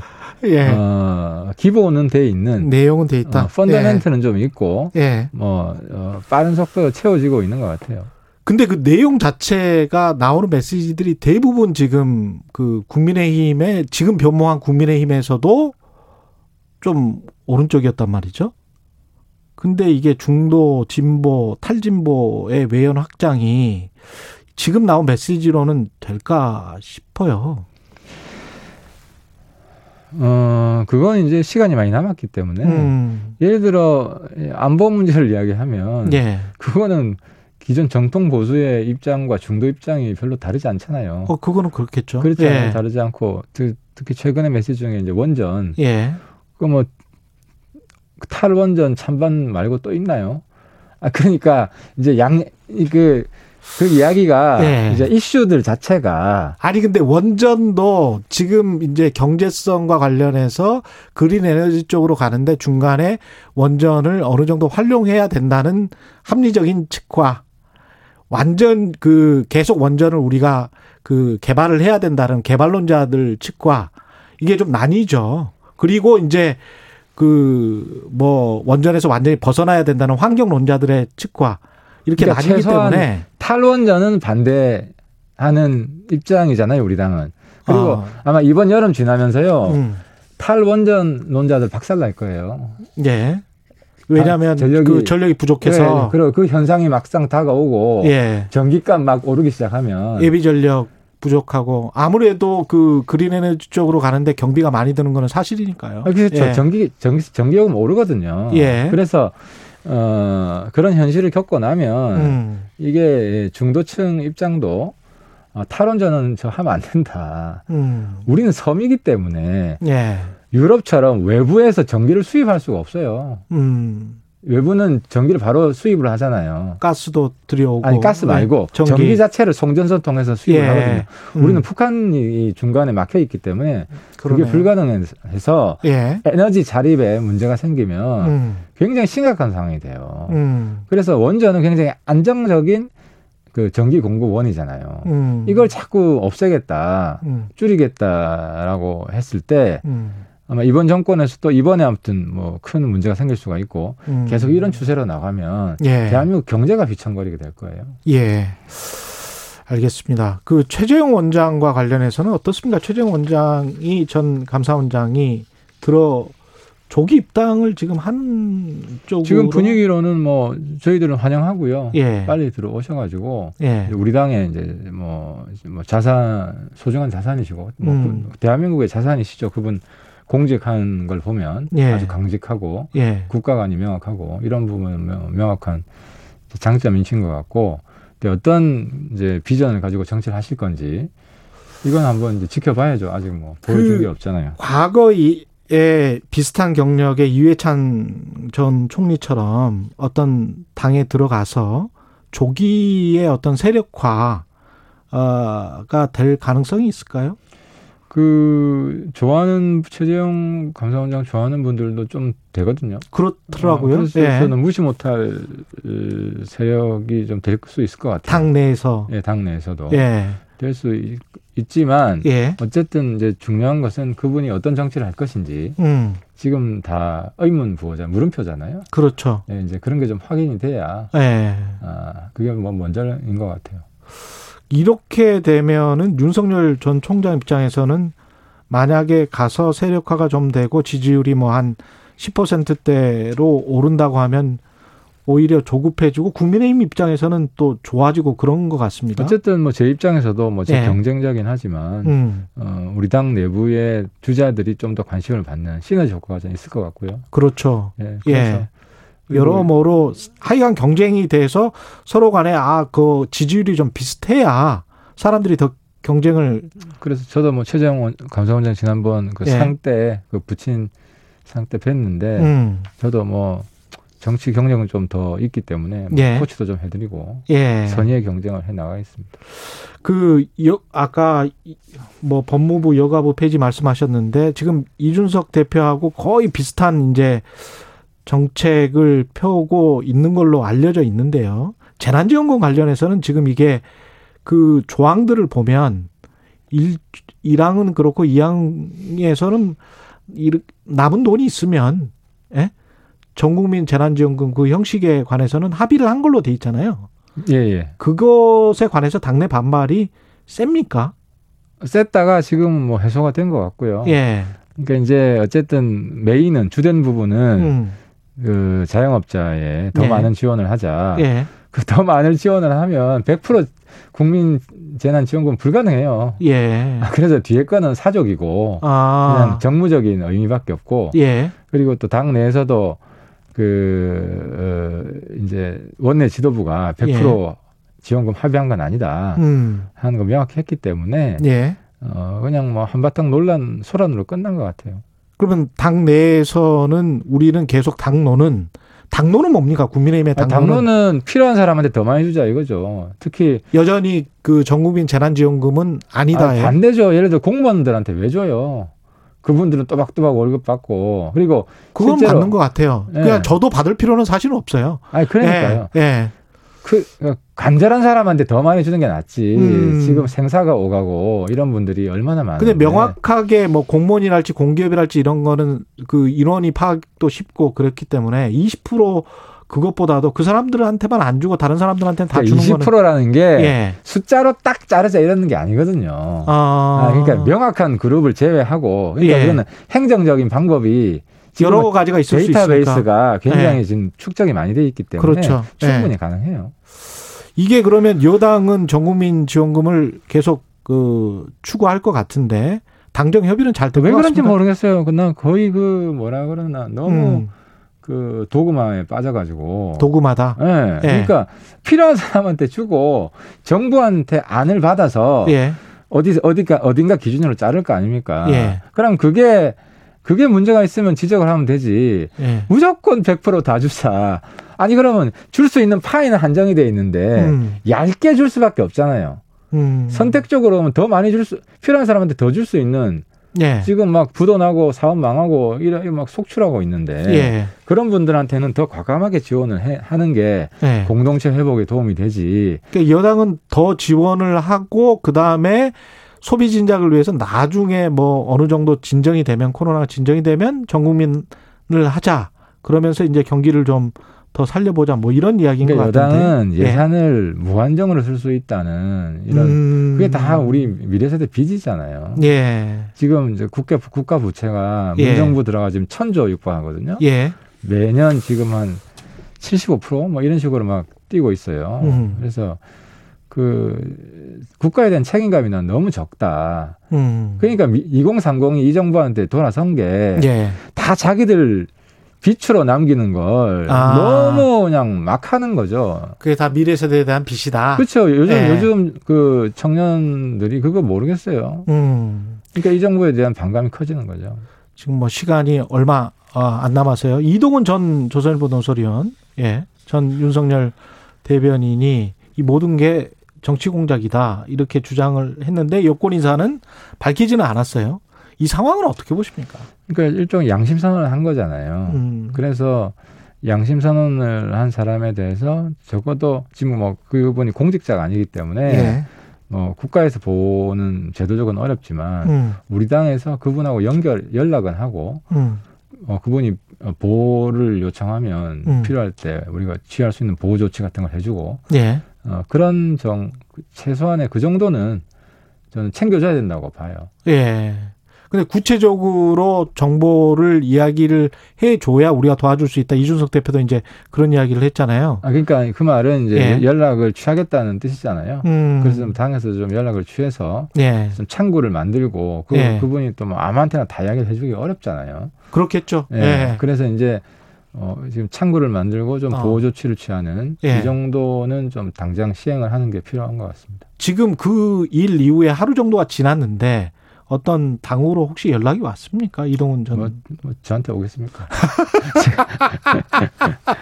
예. 어, 기본은 돼 있는 내용은 돼 있다. 어, 펀더멘트는 예. 좀 있고 예. 뭐 어, 빠른 속도로 채워지고 있는 것 같아요. 근데 그 내용 자체가 나오는 메시지들이 대부분 지금 그 국민의힘에 지금 변모한 국민의힘에서도 좀 오른쪽이었단 말이죠. 근데 이게 중도 진보 탈진보의 외연 확장이 지금 나온 메시지로는 될까 싶어요. 어, 그건 이제 시간이 많이 남았기 때문에 음. 예를 들어 안보 문제를 이야기하면 예. 그거는 기존 정통 보수의 입장과 중도 입장이 별로 다르지 않잖아요. 어, 그거는 그렇겠죠. 그렇죠. 예. 다르지 않고 특히 최근의 메시지 중에 이제 원전. 예. 그뭐 탈원전 찬반 말고 또 있나요? 아 그러니까 이제 양그 그 이야기가 네. 이제 이슈들 자체가 아니 근데 원전도 지금 이제 경제성과 관련해서 그린 에너지 쪽으로 가는데 중간에 원전을 어느 정도 활용해야 된다는 합리적인 측과 완전 그 계속 원전을 우리가 그 개발을 해야 된다는 개발론자들 측과 이게 좀 나뉘죠. 그리고 이제 그 뭐 원전에서 완전히 벗어나야 된다는 환경론자들의 측과 이렇게 그러니까 나뉘기 때문에 탈원전은 반대하는 입장이잖아요, 우리 당은. 그리고 아. 마 이번 여름 지나면서요. 음. 탈원전 논자들 박살날 거예요. 예. 왜냐하면 아, 전력이, 그 전력이 부족해서 네, 그리고 그 현상이 막상 다가오고 예. 전기값 막 오르기 시작하면 예비 전력 부족하고 아무래도 그 그린 에너지 쪽으로 가는데 경비가 많이 드는 거는 사실이니까요. 아, 그렇죠. 예. 전기 전기 전기요금 오르거든요. 예. 그래서 어, 그런 현실을 겪고 나면 음. 이게 중도층 입장도 어, 탈원전은 저 하면 안 된다. 음. 우리는 섬이기 때문에 예. 유럽처럼 외부에서 전기를 수입할 수가 없어요. 음. 외부는 전기를 바로 수입을 하잖아요. 가스도 들여오고. 아니, 가스 말고 네. 전기. 전기. 자체를 송전선 통해서 수입을 예. 하거든요. 우리는 음. 북한이 중간에 막혀 있기 때문에 그러네요. 그게 불가능해서 예. 에너지 자립에 문제가 생기면 음. 굉장히 심각한 상황이 돼요. 음. 그래서 원전은 굉장히 안정적인 그 전기 공급원이잖아요. 음. 이걸 자꾸 없애겠다, 음. 줄이겠다라고 했을 때 음. 아마 이번 정권에서 또 이번에 아무튼 뭐 큰 문제가 생길 수가 있고 음. 계속 이런 추세로 나가면 예. 대한민국 경제가 비천거리게 될 거예요. 예. 알겠습니다. 그 최재형 원장과 관련해서는 어떻습니까? 최재형 원장이 전 감사원장이 들어 조기 입당을 지금 한 쪽으로 지금 분위기로는 뭐 저희들은 환영하고요. 예. 빨리 들어오셔가지고 예. 우리 당에 이제 뭐, 뭐 자산 소중한 자산이시고 뭐 음. 대한민국의 자산이시죠. 그분 공직한 걸 보면 예. 아주 강직하고 예. 국가관이 명확하고 이런 부분은 명확한 장점이신 것 같고 어떤 이제 비전을 가지고 정치를 하실 건지 이건 한번 이제 지켜봐야죠. 아직 뭐 보여준 그 게 없잖아요. 과거 에 비슷한 경력의 이회찬 전 총리처럼 어떤 당에 들어가서 조기의 어떤 세력화가 될 가능성이 있을까요? 그 좋아하는 최재형 감사원장 좋아하는 분들도 좀 되거든요. 그렇더라고요. 어, 그래서 예. 저는 무시 못할 세력이 좀 될 수 있을 것 같아요. 당 내에서. 예, 당 내에서도. 예. 될 수 있지만 예. 어쨌든 이제 중요한 것은 그분이 어떤 정치를 할 것인지 음. 지금 다 의문 부호자 물음표잖아요. 그렇죠. 예, 이제 그런 게 좀 확인이 돼야 예. 아, 그게 뭐 먼저인 것 같아요. 이렇게 되면은 윤석열 전 총장 입장에서는 만약에 가서 세력화가 좀 되고 지지율이 뭐 한 10%대로 오른다고 하면 오히려 조급해지고 국민의힘 입장에서는 또 좋아지고 그런 것 같습니다. 어쨌든 뭐 제 입장에서도 뭐제 네. 경쟁자긴 하지만 음. 어, 우리 당 내부의 주자들이 좀 더 관심을 받는 시너지 효과가 좀 있을 것 같고요. 그렇죠. 예. 예. 여러모로 하여간 경쟁이 돼서 서로 간에 아 그 지지율이 좀 비슷해야 사람들이 더 경쟁을 그래서 저도 뭐 최재형 감사원장 지난번 그 예. 상때 그 부친 상때 뵀는데 음. 저도 뭐 정치 경쟁은 좀 더 있기 때문에 뭐 예. 코치도 좀 해드리고 예. 선의의 경쟁을 해 나가겠습니다. 그 여, 아까 뭐 법무부 여가부 폐지 말씀하셨는데 지금 이준석 대표하고 거의 비슷한 이제 정책을 펴고 있는 걸로 알려져 있는데요. 재난지원금 관련해서는 지금 이게 그 조항들을 보면 일, 1항은 그렇고 2항에서는 남은 돈이 있으면 예? 전국민 재난지원금 그 형식에 관해서는 합의를 한 걸로 돼 있잖아요. 예, 예. 그것에 관해서 당내 반발이 셉니까? 셌다가 지금 뭐 해소가 된 것 같고요. 예. 그러니까 이제 어쨌든 메인은 주된 부분은 음. 그 자영업자에 더 예. 많은 지원을 하자. 예. 그더 많은 지원을 하면 100% 국민 재난 지원금 불가능해요. 예. 그래서 뒤에 거는 사족이고 아. 그냥 정무적인 의미밖에 없고. 예. 그리고 또 당 내에서도 그 어, 이제 원내 지도부가 100% 예. 지원금 합의한 건 아니다 음. 하는 거 명확히 했기 때문에 예. 어, 그냥 뭐 한바탕 논란 소란으로 끝난 것 같아요. 그러면 당 내에서는 우리는 계속 당론은 당론은 뭡니까? 국민의힘의 당론은, 당론은 필요한 사람한테 더 많이 주자 이거죠. 특히 여전히 그 전국민 재난지원금은 아니다. 아, 반대죠. 예를 들어 공무원들한테 왜 줘요? 그분들은 또박또박 월급 받고 그리고 그건 받는 것 같아요. 예. 그냥 저도 받을 필요는 사실은 없어요. 아니 그러니까요. 예. 예. 그 간절한 사람한테 더 많이 주는 게 낫지. 음. 지금 생사가 오가고 이런 분들이 얼마나 많은데. 근데 명확하게 뭐 공무원이랄지 공기업이랄지 이런 거는 그 인원이 파악도 쉽고 그렇기 때문에 20% 그것보다도 그 사람들한테만 안 주고 다른 사람들한테는 다 그러니까 주는 20%라는 게 예. 숫자로 딱 자르자 이러는 게 아니거든요. 아. 아 그러니까 명확한 그룹을 제외하고 그러니까 예. 그거는 행정적인 방법이 여러 가지가 있을 수 있으니까 데이터베이스가 굉장히 네. 지금 축적이 많이 돼 있기 때문에 그렇죠. 충분히 네. 가능해요. 이게 그러면 여당은 전국민 지원금을 계속 그 추구할 것 같은데 당정 협의는 잘 되고 왜 그런지 모르겠어요. 난 거의 그 뭐라 그러나 너무 음. 그 도구마에 빠져가지고 도구마다. 예. 네. 네. 그러니까 필요한 사람한테 주고 정부한테 안을 받아서 예. 어디 어디가 어딘가 기준으로 자를 거 아닙니까? 예. 그럼 그게 그게 문제가 있으면 지적을 하면 되지. 예. 무조건 100%다 주사. 아니 그러면 줄 수 있는 파이는 한정이 돼 있는데 음. 얇게 줄 수밖에 없잖아요. 음. 선택적으로 하면 더 많이 줄 수, 필요한 사람한테 더 줄 수 있는 예. 지금 막 부도 나고 사업 망하고 이런 막 속출하고 있는데 예. 그런 분들한테는 더 과감하게 지원을 해, 하는 게 예. 공동체 회복에 도움이 되지. 그러니까 여당은 더 지원을 하고 그 다음에 소비 진작을 위해서 나중에 뭐 어느 정도 진정이 되면 코로나가 진정이 되면 전 국민을 하자. 그러면서 이제 경기를 좀 더 살려보자 뭐 이런 이야기인 그러니까 것 같은데 여당은 예. 예산을 예. 무한정으로 쓸 수 있다는 이런 음. 그게 다 우리 미래 세대 빚이잖아요. 예. 지금 이제 국가 국가 부채가 예. 문정부 들어가 지금 천조 육박하거든요. 예. 매년 지금 한 75%뭐 이런 식으로 막 뛰고 있어요. 음. 그래서 그 국가에 대한 책임감이 난 너무 적다. 음. 그러니까 2030이 이 정부한테 돌아선 게다 예. 자기들 빛으로 남기는 걸 아. 너무 그냥 막 하는 거죠. 그게 다 미래 세대에 대한 빚이다. 그렇죠. 요즘 예. 요즘 그 청년들이 그거 모르겠어요. 음. 그러니까 이 정부에 대한 반감이 커지는 거죠. 지금 뭐 시간이 얼마 어, 안 남아서요. 이동훈 전 조선일보 논설위원, 예, 전 윤석열 대변인이 이 모든 게 정치 공작이다 이렇게 주장을 했는데 여권 인사는 밝히지는 않았어요. 이 상황을 어떻게 보십니까? 그러니까 일종의 양심 선언을 한 거잖아요. 음. 그래서 양심 선언을 한 사람에 대해서 적어도 지금 뭐 그분이 공직자가 아니기 때문에 예. 뭐 국가에서 보는 제도적은 어렵지만 음. 우리 당에서 그분하고 연결 연락은 하고 음. 어, 그분이 보호를 요청하면 음. 필요할 때 우리가 취할 수 있는 보호 조치 같은 걸 해주고 예. 어, 그런 정 최소한의 그 정도는 저는 챙겨줘야 된다고 봐요. 예. 근데 구체적으로 정보를 이야기를 해줘야 우리가 도와줄 수 있다. 이준석 대표도 이제 그런 이야기를 했잖아요. 아, 그러니까 그 말은 이제 예. 연락을 취하겠다는 뜻이잖아요. 음. 그래서 좀 당에서 좀 연락을 취해서 예. 좀 창구를 만들고 그, 예. 그분이 또 뭐 아무한테나 다 이야기를 해주기 어렵잖아요. 그렇겠죠. 예. 예. 그래서 이제 어, 지금 창구를 만들고 좀 어. 보호 조치를 취하는 예. 이 정도는 좀 당장 시행을 하는 게 필요한 것 같습니다. 지금 그 일 이후에 하루 정도가 지났는데 어떤 당으로 혹시 연락이 왔습니까? 이동훈 전. 뭐, 뭐 저한테 오겠습니까?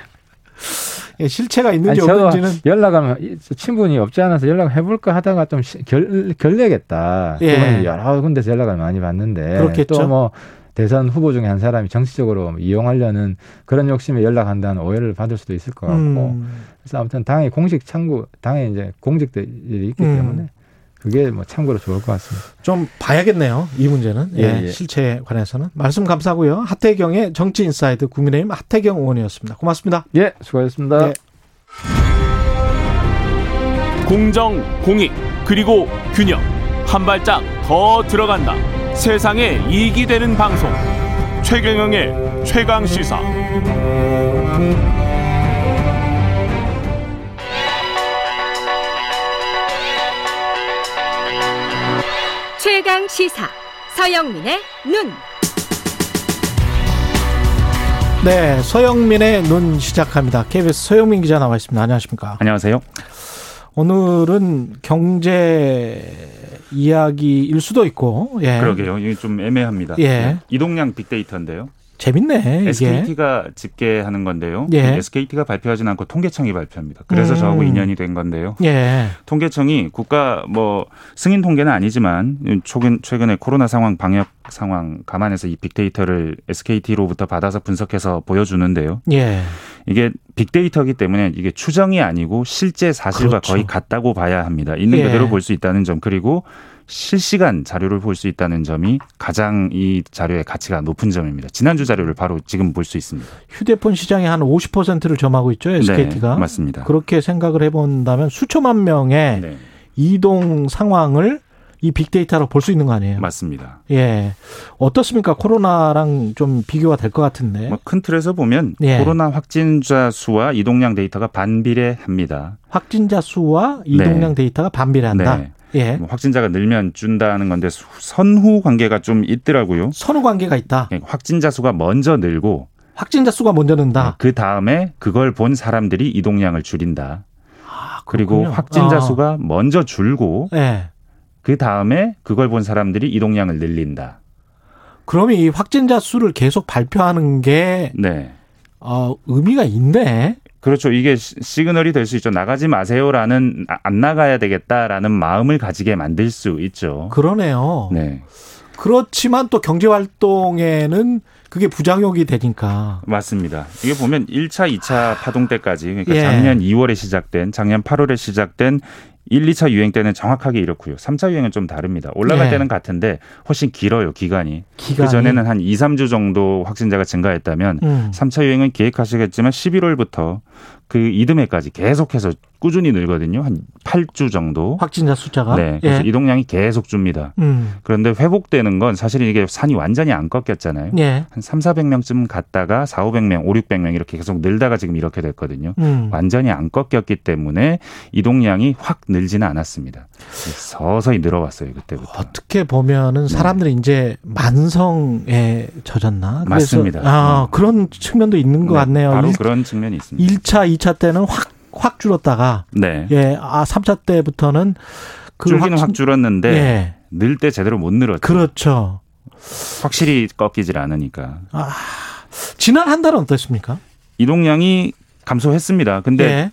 예, 실체가 있는지 아니, 없는지는 연락하면 친분이 없지 않아서 연락을 해볼까 하다가 좀 결, 결례겠다. 예. 여러 군데서 연락을 많이 받는데 그렇겠죠. 또뭐 대선 후보 중에 한 사람이 정치적으로 이용하려는 그런 욕심에 연락한다는 오해를 받을 수도 있을 것 같고 음. 그래서 아무튼 당의 공식 창구 당에 이제 공직들이 있기 음. 때문에 그게 뭐 참고로 좋을 것 같습니다. 좀 봐야겠네요. 이 문제는 예, 예, 예. 실체에 관해서는 말씀 감사하고요. 하태경의 정치 inside 국민의힘 하태경 의원이었습니다. 고맙습니다. 예, 수고하셨습니다. 예. 공정, 공익, 그리고 균형. 한 발짝 더 들어간다. 세상에 이익이 되는 방송. 최경영의 최강 시사. 최강 시사. 서영민의 눈. 네, 서영민의 눈 시작합니다. KBS 서영민 기자 나와 있습니다. 안녕하십니까? 안녕하세요. 오늘은 경제 이야기일 수도 있고, 예. 그러게요. 이게 좀 애매합니다. 예. 네. 이동량 빅데이터인데요. 재밌네. SKT가 이게. 집계하는 건데요. 예. SKT가 발표하진 않고 통계청이 발표합니다. 그래서 음. 저하고 인연이 된 건데요. 예. 통계청이 국가 뭐 승인 통계는 아니지만 최근 최근에 코로나 상황 방역 상황 감안해서 이 빅데이터를 SKT로부터 받아서 분석해서 보여주는데요. 예. 이게 빅데이터기 때문에 이게 추정이 아니고 실제 사실과 그렇죠. 거의 같다고 봐야 합니다. 있는 예. 그대로 볼 수 있다는 점 그리고 실시간 자료를 볼 수 있다는 점이 가장 이 자료의 가치가 높은 점입니다. 지난주 자료를 바로 지금 볼 수 있습니다. 휴대폰 시장의 한 50%를 점하고 있죠, SKT가. 네, 맞습니다. 그렇게 생각을 해본다면 수천만 명의 네. 이동 상황을 이 빅데이터로 볼 수 있는 거 아니에요? 맞습니다. 예. 어떻습니까? 코로나랑 좀 비교가 될 것 같은데. 뭐 큰 틀에서 보면 예. 코로나 확진자 수와 이동량 데이터가 반비례합니다. 확진자 수와 이동량 네. 데이터가 반비례한다. 네. 예. 뭐 확진자가 늘면 준다는 건데 선후 관계가 좀 있더라고요. 선후 관계가 있다. 예, 확진자 수가 먼저 늘고 확진자 수가 먼저 는다. 네, 그 다음에 그걸 본 사람들이 이동량을 줄인다. 아, 그리고 확진자 아. 수가 먼저 줄고 네. 그 다음에 그걸 본 사람들이 이동량을 늘린다. 그러면 이 확진자 수를 계속 발표하는 게 네. 어, 의미가 있네. 그렇죠. 이게 시그널이 될 수 있죠. 나가지 마세요라는 안 나가야 되겠다라는 마음을 가지게 만들 수 있죠. 그러네요. 네. 그렇지만 또 경제 활동에는 그게 부작용이 되니까. 맞습니다. 이게 보면 1차, 2차 파동 때까지 그러니까 예. 작년 2월에 시작된 작년 8월에 시작된 1, 2차 유행 때는 정확하게 이렇고요. 3차 유행은 좀 다릅니다. 올라갈 네. 때는 같은데 훨씬 길어요, 기간이. 기간이. 그전에는 한 2, 3주 정도 확진자가 증가했다면 음. 3차 유행은 기획하시겠지만 11월부터 그 이듬해까지 계속해서 꾸준히 늘거든요. 한 8주 정도. 확진자 숫자가. 네. 그래서 예. 이동량이 계속 줍니다. 음. 그런데 회복되는 건 사실은 이게 산이 완전히 안 꺾였잖아요. 예. 한 3, 400명쯤 갔다가 4, 500명, 5, 600명 이렇게 계속 늘다가 지금 이렇게 됐거든요. 음. 완전히 안 꺾였기 때문에 이동량이 확 늘지는 않았습니다. 서서히 늘어왔어요, 그때부터. 어떻게 보면은 네. 사람들이 네. 이제 만성에 젖었나? 맞습니다. 아, 음. 그런 측면도 있는 것 네, 같네요. 바로 1, 그런 측면이 있습니다. 1차, 2차 때는 확 확 줄었다가 네. 예, 아 3차 때부터는 그 줄기는 확, 줄었는데 예. 늘때 제대로 못 늘었죠. 그렇죠. 확실히 꺾이질 않으니까. 아, 지난 한 달은 어떻습니까? 이동량이 감소했습니다. 근데 예.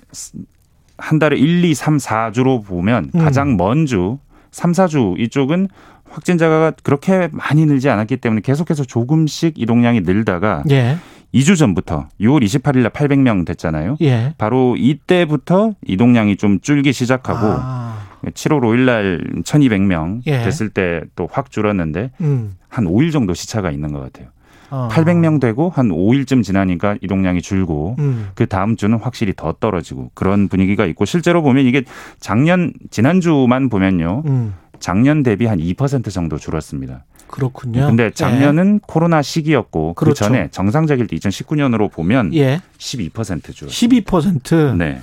한 달에 1, 2, 3, 4주로 보면 음. 가장 먼 주, 3, 4주 이쪽은 확진자가 그렇게 많이 늘지 않았기 때문에 계속해서 조금씩 이동량이 늘다가 예. 2주 전부터 6월 28일 날 800명 됐잖아요. 예. 바로 이때부터 이동량이 좀 줄기 시작하고 아. 7월 5일 날 1200명 예. 됐을 때 또 확 줄었는데 음. 한 5일 정도 시차가 있는 것 같아요. 어. 800명 되고 한 5일쯤 지나니까 이동량이 줄고 음. 그 다음 주는 확실히 더 떨어지고 그런 분위기가 있고 실제로 보면 이게 작년 지난주만 보면요. 음. 작년 대비 한 2% 정도 줄었습니다. 그렇군요. 근데 예. 작년은 예. 코로나 시기였고 그 그렇죠. 그 전에 정상적일 때 2019년으로 보면 예. 12% 줄. 12%. 네.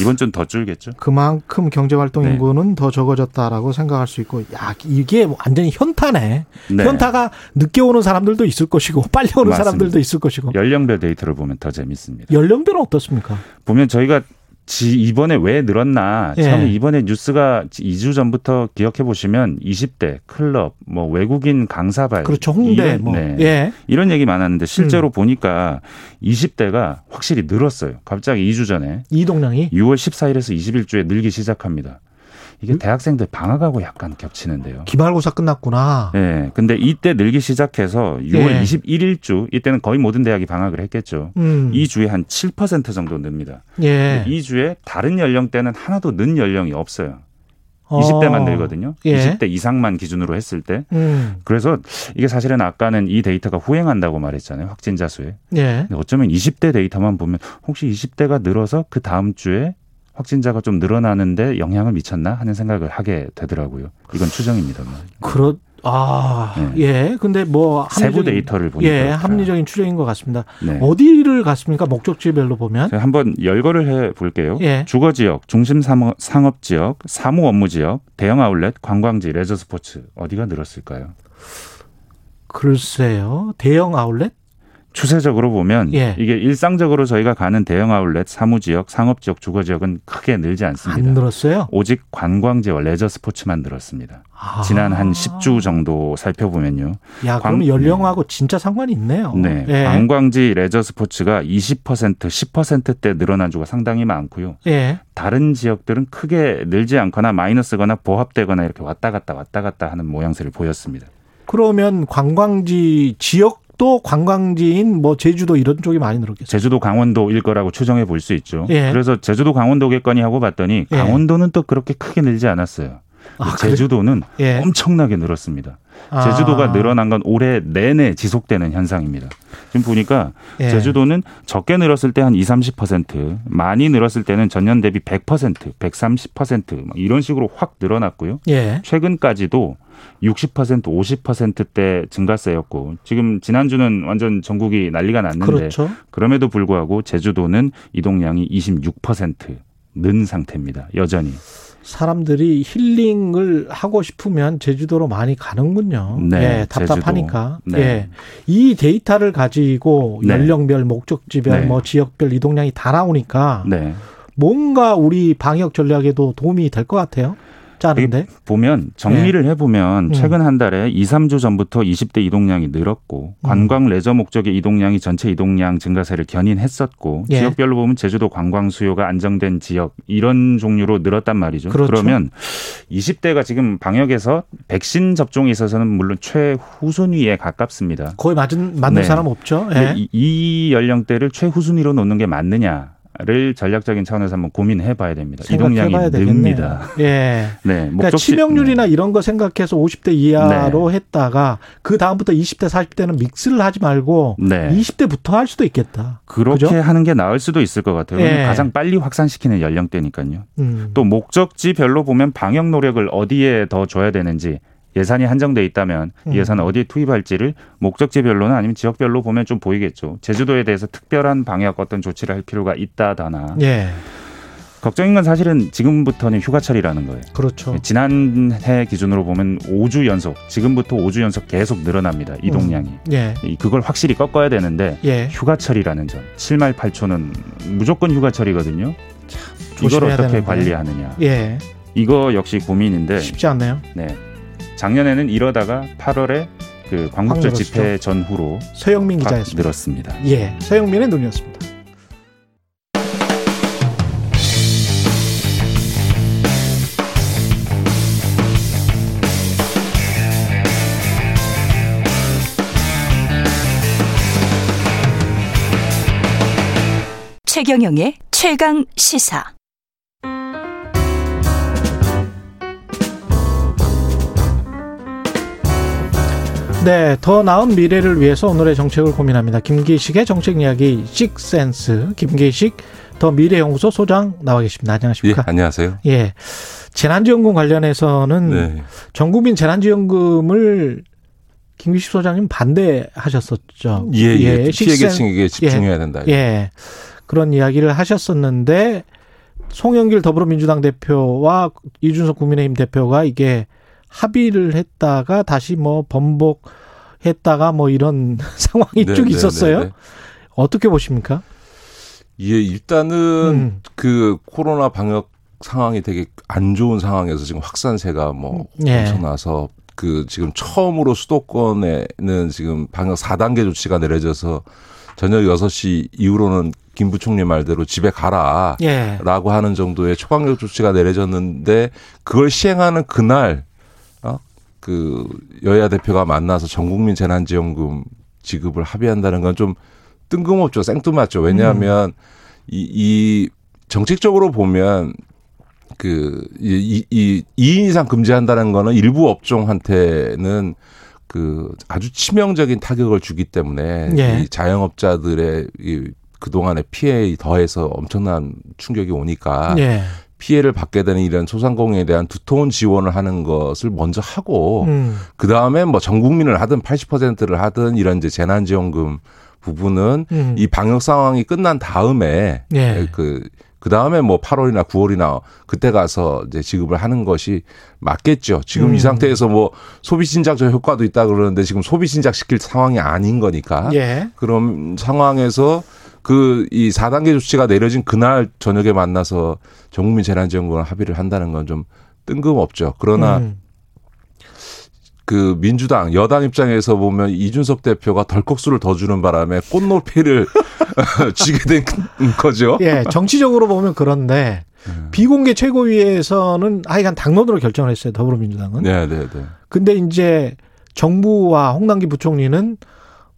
이번 주는 더 줄겠죠. 그만큼 경제 활동 네. 인구는 더 적어졌다라고 생각할 수 있고 야, 이게 완전히 현타네. 네. 현타가 늦게 오는 사람들도 있을 것이고 빨리 오는 맞습니다. 사람들도 있을 것이고. 연령별 데이터를 보면 더 재밌습니다. 연령별은 어떻습니까? 보면 저희가 지 이번에 왜 늘었나? 예. 처음에 이번에 뉴스가 2주 전부터 기억해 보시면 20대 클럽, 뭐 외국인 강사발, 그렇죠 홍대, 이런, 뭐. 네. 예. 이런 얘기 많았는데 실제로 음. 보니까 20대가 확실히 늘었어요. 갑자기 2주 전에 이동량이 6월 14일에서 21주에 늘기 시작합니다. 이게 음? 대학생들 방학하고 약간 겹치는데요. 기말고사 끝났구나. 네. 근데 이때 늘기 시작해서 6월 예. 21일 주 이때는 거의 모든 대학이 방학을 했겠죠. 음. 이 주에 한 7% 정도 늡니다. 예. 이 주에 다른 연령대는 하나도 는 연령이 없어요. 20대만 어. 늘거든요. 예. 20대 이상만 기준으로 했을 때. 음. 그래서 이게 사실은 아까는 이 데이터가 후행한다고 말했잖아요. 확진자 수에. 예. 어쩌면 20대 데이터만 보면 혹시 20대가 늘어서 그 다음 주에 확진자가 좀 늘어나는데 영향을 미쳤나 하는 생각을 하게 되더라고요. 이건 추정입니다만. 그렇 아, 네. 예. 근데 뭐 세부 데이터를 보니까 예, 합리적인 추정인 것 같습니다. 네. 어디를 갔습니까? 목적지별로 보면 한번 열거를 해 볼게요. 예. 주거 지역, 중심 상업 지역, 사무 업무 지역, 대형 아울렛, 관광지, 레저 스포츠 어디가 늘었을까요? 글쎄요. 대형 아울렛? 추세적으로 보면 예. 이게 일상적으로 저희가 가는 대형 아울렛, 사무 지역, 상업 지역, 주거 지역은 크게 늘지 않습니다. 안 늘었어요? 오직 관광지와 레저 스포츠만 늘었습니다. 아. 지난 한 10주 정도 살펴보면요. 야, 그럼 연령하고 진짜 상관이 있네요. 네. 예. 관광지 레저 스포츠가 20% 10%대 늘어난 주가 상당히 많고요. 예. 다른 지역들은 크게 늘지 않거나 마이너스거나 보합되거나 이렇게 왔다 갔다 왔다 갔다 하는 모양새를 보였습니다. 그러면 관광지 지역 또 관광지인 뭐 제주도 이런 쪽이 많이 늘었겠죠. 제주도 강원도일 거라고 추정해 볼 수 있죠. 예. 그래서 제주도 강원도겠거니 하고 봤더니 예. 강원도는 예. 또 그렇게 크게 늘지 않았어요. 아, 제주도는 예. 엄청나게 늘었습니다. 아. 제주도가 늘어난 건 올해 내내 지속되는 현상입니다. 지금 보니까 예. 제주도는 적게 늘었을 때 한 20, 30%, 많이 늘었을 때는 전년 대비 100%, 130% 이런 식으로 확 늘어났고요. 예. 최근까지도 60% 50%대 증가세였고 지금 지난주는 완전 전국이 난리가 났는데 그렇죠. 그럼에도 불구하고 제주도는 이동량이 26%는 상태입니다. 여전히. 사람들이 힐링을 하고 싶으면 제주도로 많이 가는군요. 네, 예, 답답하니까. 네. 예. 이 데이터를 가지고 네. 연령별, 목적지별, 네. 뭐 지역별 이동량이 다 나오니까 네. 뭔가 우리 방역 전략에도 도움이 될 것 같아요. 짜는데 보면 정리를 네. 해보면 음. 최근 한 달에 2, 3주 전부터 20대 이동량이 늘었고 음. 관광 레저 목적의 이동량이 전체 이동량 증가세를 견인했었고 예. 지역별로 보면 제주도 관광 수요가 안정된 지역 이런 종류로 늘었단 말이죠. 그렇죠. 그러면 20대가 지금 방역에서 백신 접종에 있어서는 물론 최후순위에 가깝습니다. 거의 맞은 맞는 네. 사람 없죠. 예. 이, 이 연령대를 최후순위로 놓는 게 맞느냐? 를 전략적인 차원에서 한번 고민해 봐야 됩니다. 이동량이 늡니다. 예. 네. 그러니까 치명률이나 네. 이런 거 생각해서 50대 이하로 네. 했다가 그 다음부터 20대, 40대는 믹스를 하지 말고 네. 20대부터 할 수도 있겠다. 그렇게 그죠? 하는 게 나을 수도 있을 것 같아요. 예. 가장 빨리 확산시키는 연령대니까요. 음. 또 목적지별로 보면 방역 노력을 어디에 더 줘야 되는지 예산이 한정돼 있다면 이 음. 예산을 어디에 투입할지를 목적지별로는 아니면 지역별로 보면 좀 보이겠죠. 제주도에 대해서 특별한 방역 어떤 조치를 할 필요가 있다다나. 예. 걱정인 건 사실은 지금부터는 휴가철이라는 거예요. 그렇죠. 지난해 기준으로 보면 5주 연속, 지금부터 5주 연속 계속 늘어납니다. 이동량이. 음. 예. 그걸 확실히 꺾어야 되는데 예. 휴가철이라는 점. 7말 8초는 무조건 휴가철이거든요. 참, 이걸 어떻게 되는데. 관리하느냐. 예. 이거 역시 고민인데 쉽지 않네요. 네. 작년에는 이러다가 8월에 그 광복절 집회 전후로 서영민 기자였습니다. 늘었습니다. 예, 서영민의 눈이었습니다. 최경영의 최강 시사. 네, 더 나은 미래를 위해서 오늘의 정책을 고민합니다. 김기식의 정책 이야기 식센스 김기식 더 미래연구소 소장 나와 계십니다. 안녕하십니까? 예, 안녕하세요. 예. 재난지원금 관련해서는 네. 전국민 재난지원금을 김기식 소장님 반대하셨었죠. 예, 예. 예. 피해 계층에게 집중해야 예. 된다. 예. 그런 이야기를 하셨었는데 송영길 더불어민주당 대표와 이준석 국민의힘 대표가 이게 합의를 했다가 다시 뭐 번복했다가 뭐 이런 상황이 네, 쭉 네, 있었어요. 네, 네, 어떻게 보십니까? 예, 일단은 음. 그 코로나 방역 상황이 되게 안 좋은 상황에서 지금 확산세가 뭐 예. 엄청나서 그 지금 처음으로 수도권에는 지금 방역 4단계 조치가 내려져서 저녁 6시 이후로는 김 부총리 말대로 집에 가라. 예. 라고 하는 정도의 초강력 조치가 내려졌는데 그걸 시행하는 그날 그 여야 대표가 만나서 전국민 재난지원금 지급을 합의한다는 건 좀 뜬금없죠. 생뚱맞죠. 왜냐하면 음. 이, 이 정책적으로 보면 그, 이, 이, 2인 이상 금지한다는 거는 일부 업종한테는 그 아주 치명적인 타격을 주기 때문에 예. 이 자영업자들의 이 그동안의 피해에 더해서 엄청난 충격이 오니까 예. 피해를 받게 되는 이런 소상공인에 대한 두터운 지원을 하는 것을 먼저 하고 음. 그 다음에 뭐 전 국민을 하든 80%를 하든 이런 이제 재난 지원금 부분은 음. 이 방역 상황이 끝난 다음에 예. 그, 그 다음에 뭐 8월이나 9월이나 그때 가서 이제 지급을 하는 것이 맞겠죠. 지금 음. 이 상태에서 뭐 소비 신작적 효과도 있다 그러는데 지금 소비 신작 시킬 상황이 아닌 거니까. 예. 그런 상황에서 그 이 4단계 조치가 내려진 그날 저녁에 만나서 전국민 재난지원금 합의를 한다는 건 좀 뜬금없죠. 그러나 음. 그 민주당 여당 입장에서 보면 이준석 대표가 덜컥 수를 더 주는 바람에 꽃놀이를 쥐게 된 거죠. 예, 정치적으로 보면 그런데 음. 비공개 최고위에서는 하여간 당론으로 결정을 했어요. 더불어민주당은. 네, 네, 네. 근데 이제 정부와 홍남기 부총리는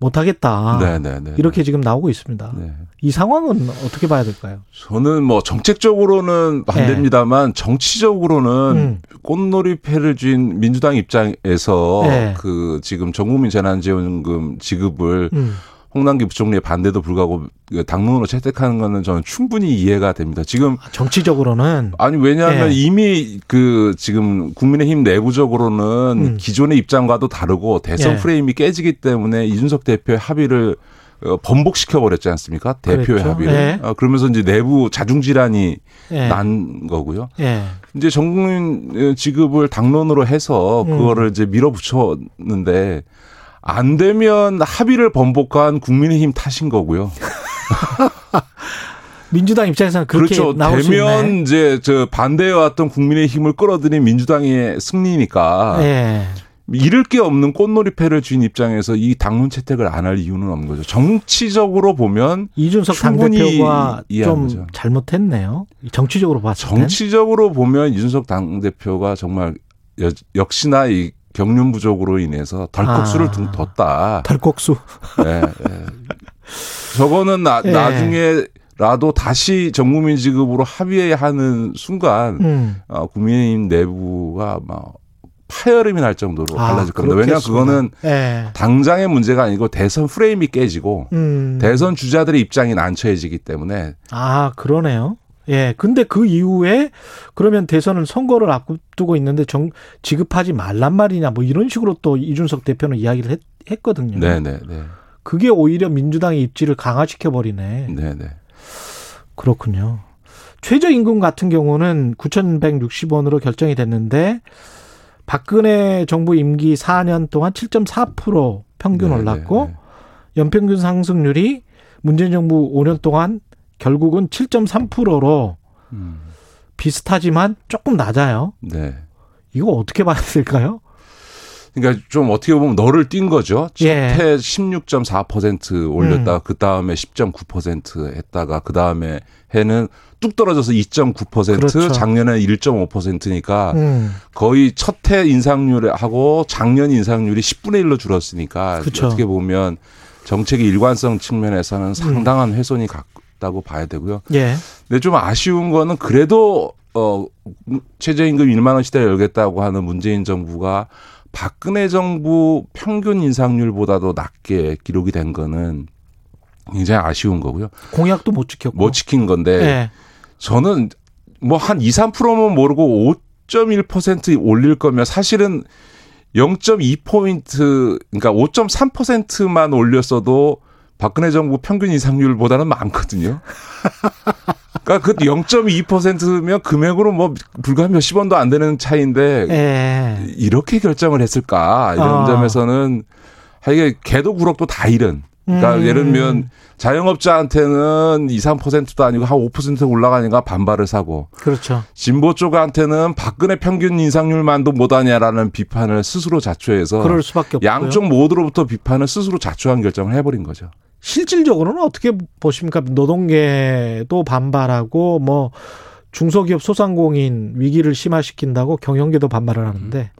못하겠다. 네네네. 이렇게 지금 나오고 있습니다. 네. 이 상황은 어떻게 봐야 될까요? 저는 뭐 정책적으로는 반대입니다만 네. 정치적으로는 음. 꽃놀이패를 쥔 민주당 입장에서 네. 그 지금 전국민 재난지원금 지급을 음. 홍남기 부총리의 반대도 불구하고 그 당론으로 채택하는 거는 저는 충분히 이해가 됩니다. 지금 아, 정치적으로는 아니 왜냐하면 네. 이미 그 지금 국민의힘 내부적으로는 음. 기존의 입장과도 다르고 대선 네. 프레임이 깨지기 때문에 이준석 대표의 합의를 어, 번복시켜 버렸지 않습니까? 대표의 그렇죠. 합의를. 네. 어, 그러면서 이제 내부 자중 질환이 네. 난 거고요. 네. 이제 전국민 지급을 당론으로 해서 음. 그거를 이제 밀어붙였는데 안 되면 합의를 번복한 국민의힘 탓인 거고요. 민주당 입장에서는 그렇게 그렇죠. 나올 되면 이제 저 반대해 왔던 국민의힘을 끌어들인 민주당의 승리니까. 네. 잃을 게 없는 꽃놀이패를 쥔 입장에서 이 당론 채택을 안 할 이유는 없는 거죠. 정치적으로 보면 이준석 당대표가 좀 잘못했네요. 정치적으로 봤을 때 정치적으로 보면 이준석 당대표가 정말 역시나 이 경륜 부족으로 인해서 덜컥수를 아, 뒀다. 덜컥수. 네, 네. 저거는 나, 네. 나중에라도 다시 전국민 지급으로 합의해야 하는 순간 음. 어, 국민의힘 내부가 막 파열음이 날 정도로 아, 달라질 겁니다. 왜냐하면 그거는 네. 당장의 문제가 아니고 대선 프레임이 깨지고 음. 대선 주자들의 입장이 난처해지기 때문에 아 그러네요. 예. 근데 그 이후에 그러면 대선을 선거를 앞두고 있는데 정, 지급하지 말란 말이냐 뭐 이런 식으로 또 이준석 대표는 이야기를 했, 했거든요. 네네 네. 그게 오히려 민주당의 입지를 강화시켜 버리네. 네네. 그렇군요. 최저임금 같은 경우는 9,160원으로 결정이 됐는데 박근혜 정부 임기 4년 동안 7.4% 평균 네네. 올랐고 연평균 상승률이 문재인 정부 5년 동안 결국은 7.3%로 음. 비슷하지만 조금 낮아요. 네. 이거 어떻게 봐야 될까요? 그러니까 좀 어떻게 보면 너를 뛴 거죠. 첫해 예. 16.4% 올렸다가 음. 그 다음에 10.9% 했다가 그 다음에 해는 뚝 떨어져서 2.9% 그렇죠. 작년에 1.5%니까 음. 거의 첫 해 인상률하고 작년 인상률이 10분의 1로 줄었으니까 그렇죠. 어떻게 보면 정책의 일관성 측면에서는 상당한 훼손이 있다고 봐야 되고요. 예. 근데 좀 아쉬운 거는 그래도 어 최저임금 1만 원 시대를 열겠다고 하는 문재인 정부가 박근혜 정부 평균 인상률보다도 낮게 기록이 된 거는 굉장히 아쉬운 거고요. 공약도 못 지켰고 못 지킨 건데 예. 저는 뭐 한 2, 3%면 모르고 5.1% 올릴 거면 사실은 0.2포인트, 그러니까 5.3%만 올렸어도 박근혜 정부 평균 인상률보다는 많거든요. 그러니까 그 0.2%면 금액으로 뭐 불과 몇십 원도 안 되는 차이인데 에. 예. 이렇게 결정을 했을까 이런 어. 점에서는 이게 개도 구럭도 다 잃은. 그러니까 음. 예를 들면 자영업자한테는 2, 3%도 아니고 한 5% 올라가니까 반발을 사고. 그렇죠. 진보 쪽한테는 박근혜 평균 인상률만도 못하냐라는 비판을 스스로 자초해서 그럴 수밖에 없고요. 양쪽 모두로부터 비판을 스스로 자초한 결정을 해버린 거죠. 실질적으로는 어떻게 보십니까? 노동계도 반발하고 뭐 중소기업 소상공인 위기를 심화시킨다고 경영계도 반발을 하는데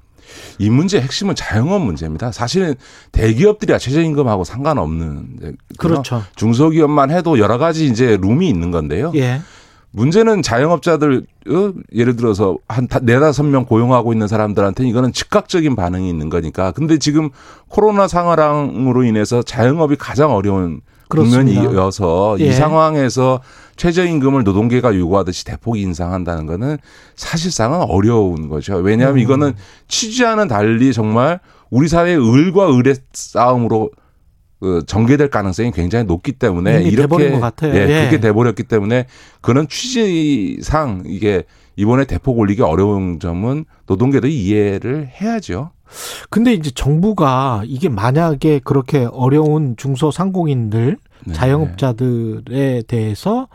이 문제의 핵심은 자영업 문제입니다. 사실은 대기업들이야 최저임금하고 상관없는 그렇죠. 중소기업만 해도 여러 가지 이제 룸이 있는 건데요. 예. 문제는 자영업자들 어? 예를 들어서 한 네다섯 명 고용하고 있는 사람들한테 이거는 즉각적인 반응이 있는 거니까. 근데 지금 코로나 상황으로 인해서 자영업이 가장 어려운 국면이어서 예. 이 상황에서 최저임금을 노동계가 요구하듯이 대폭 인상한다는 거는 사실상은 어려운 거죠. 왜냐하면 음. 이거는 취지와는 달리 정말 우리 사회의 을과 을의 싸움으로 그 전개될 가능성이 굉장히 높기 때문에 이렇게 예, 예, 그렇게 돼버렸기 때문에 그런 취지상 이게 이번에 대폭 올리기 어려운 점은 노동계도 이해를 해야죠. 근데 이제 정부가 이게 만약에 그렇게 어려운 중소상공인들 네. 자영업자들에 대해서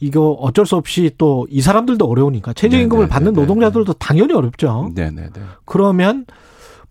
이거 어쩔 수 없이 또 이 사람들도 어려우니까 최저임금을 네, 네, 받는 네, 노동자들도 당연히 어렵죠. 네네네. 그러면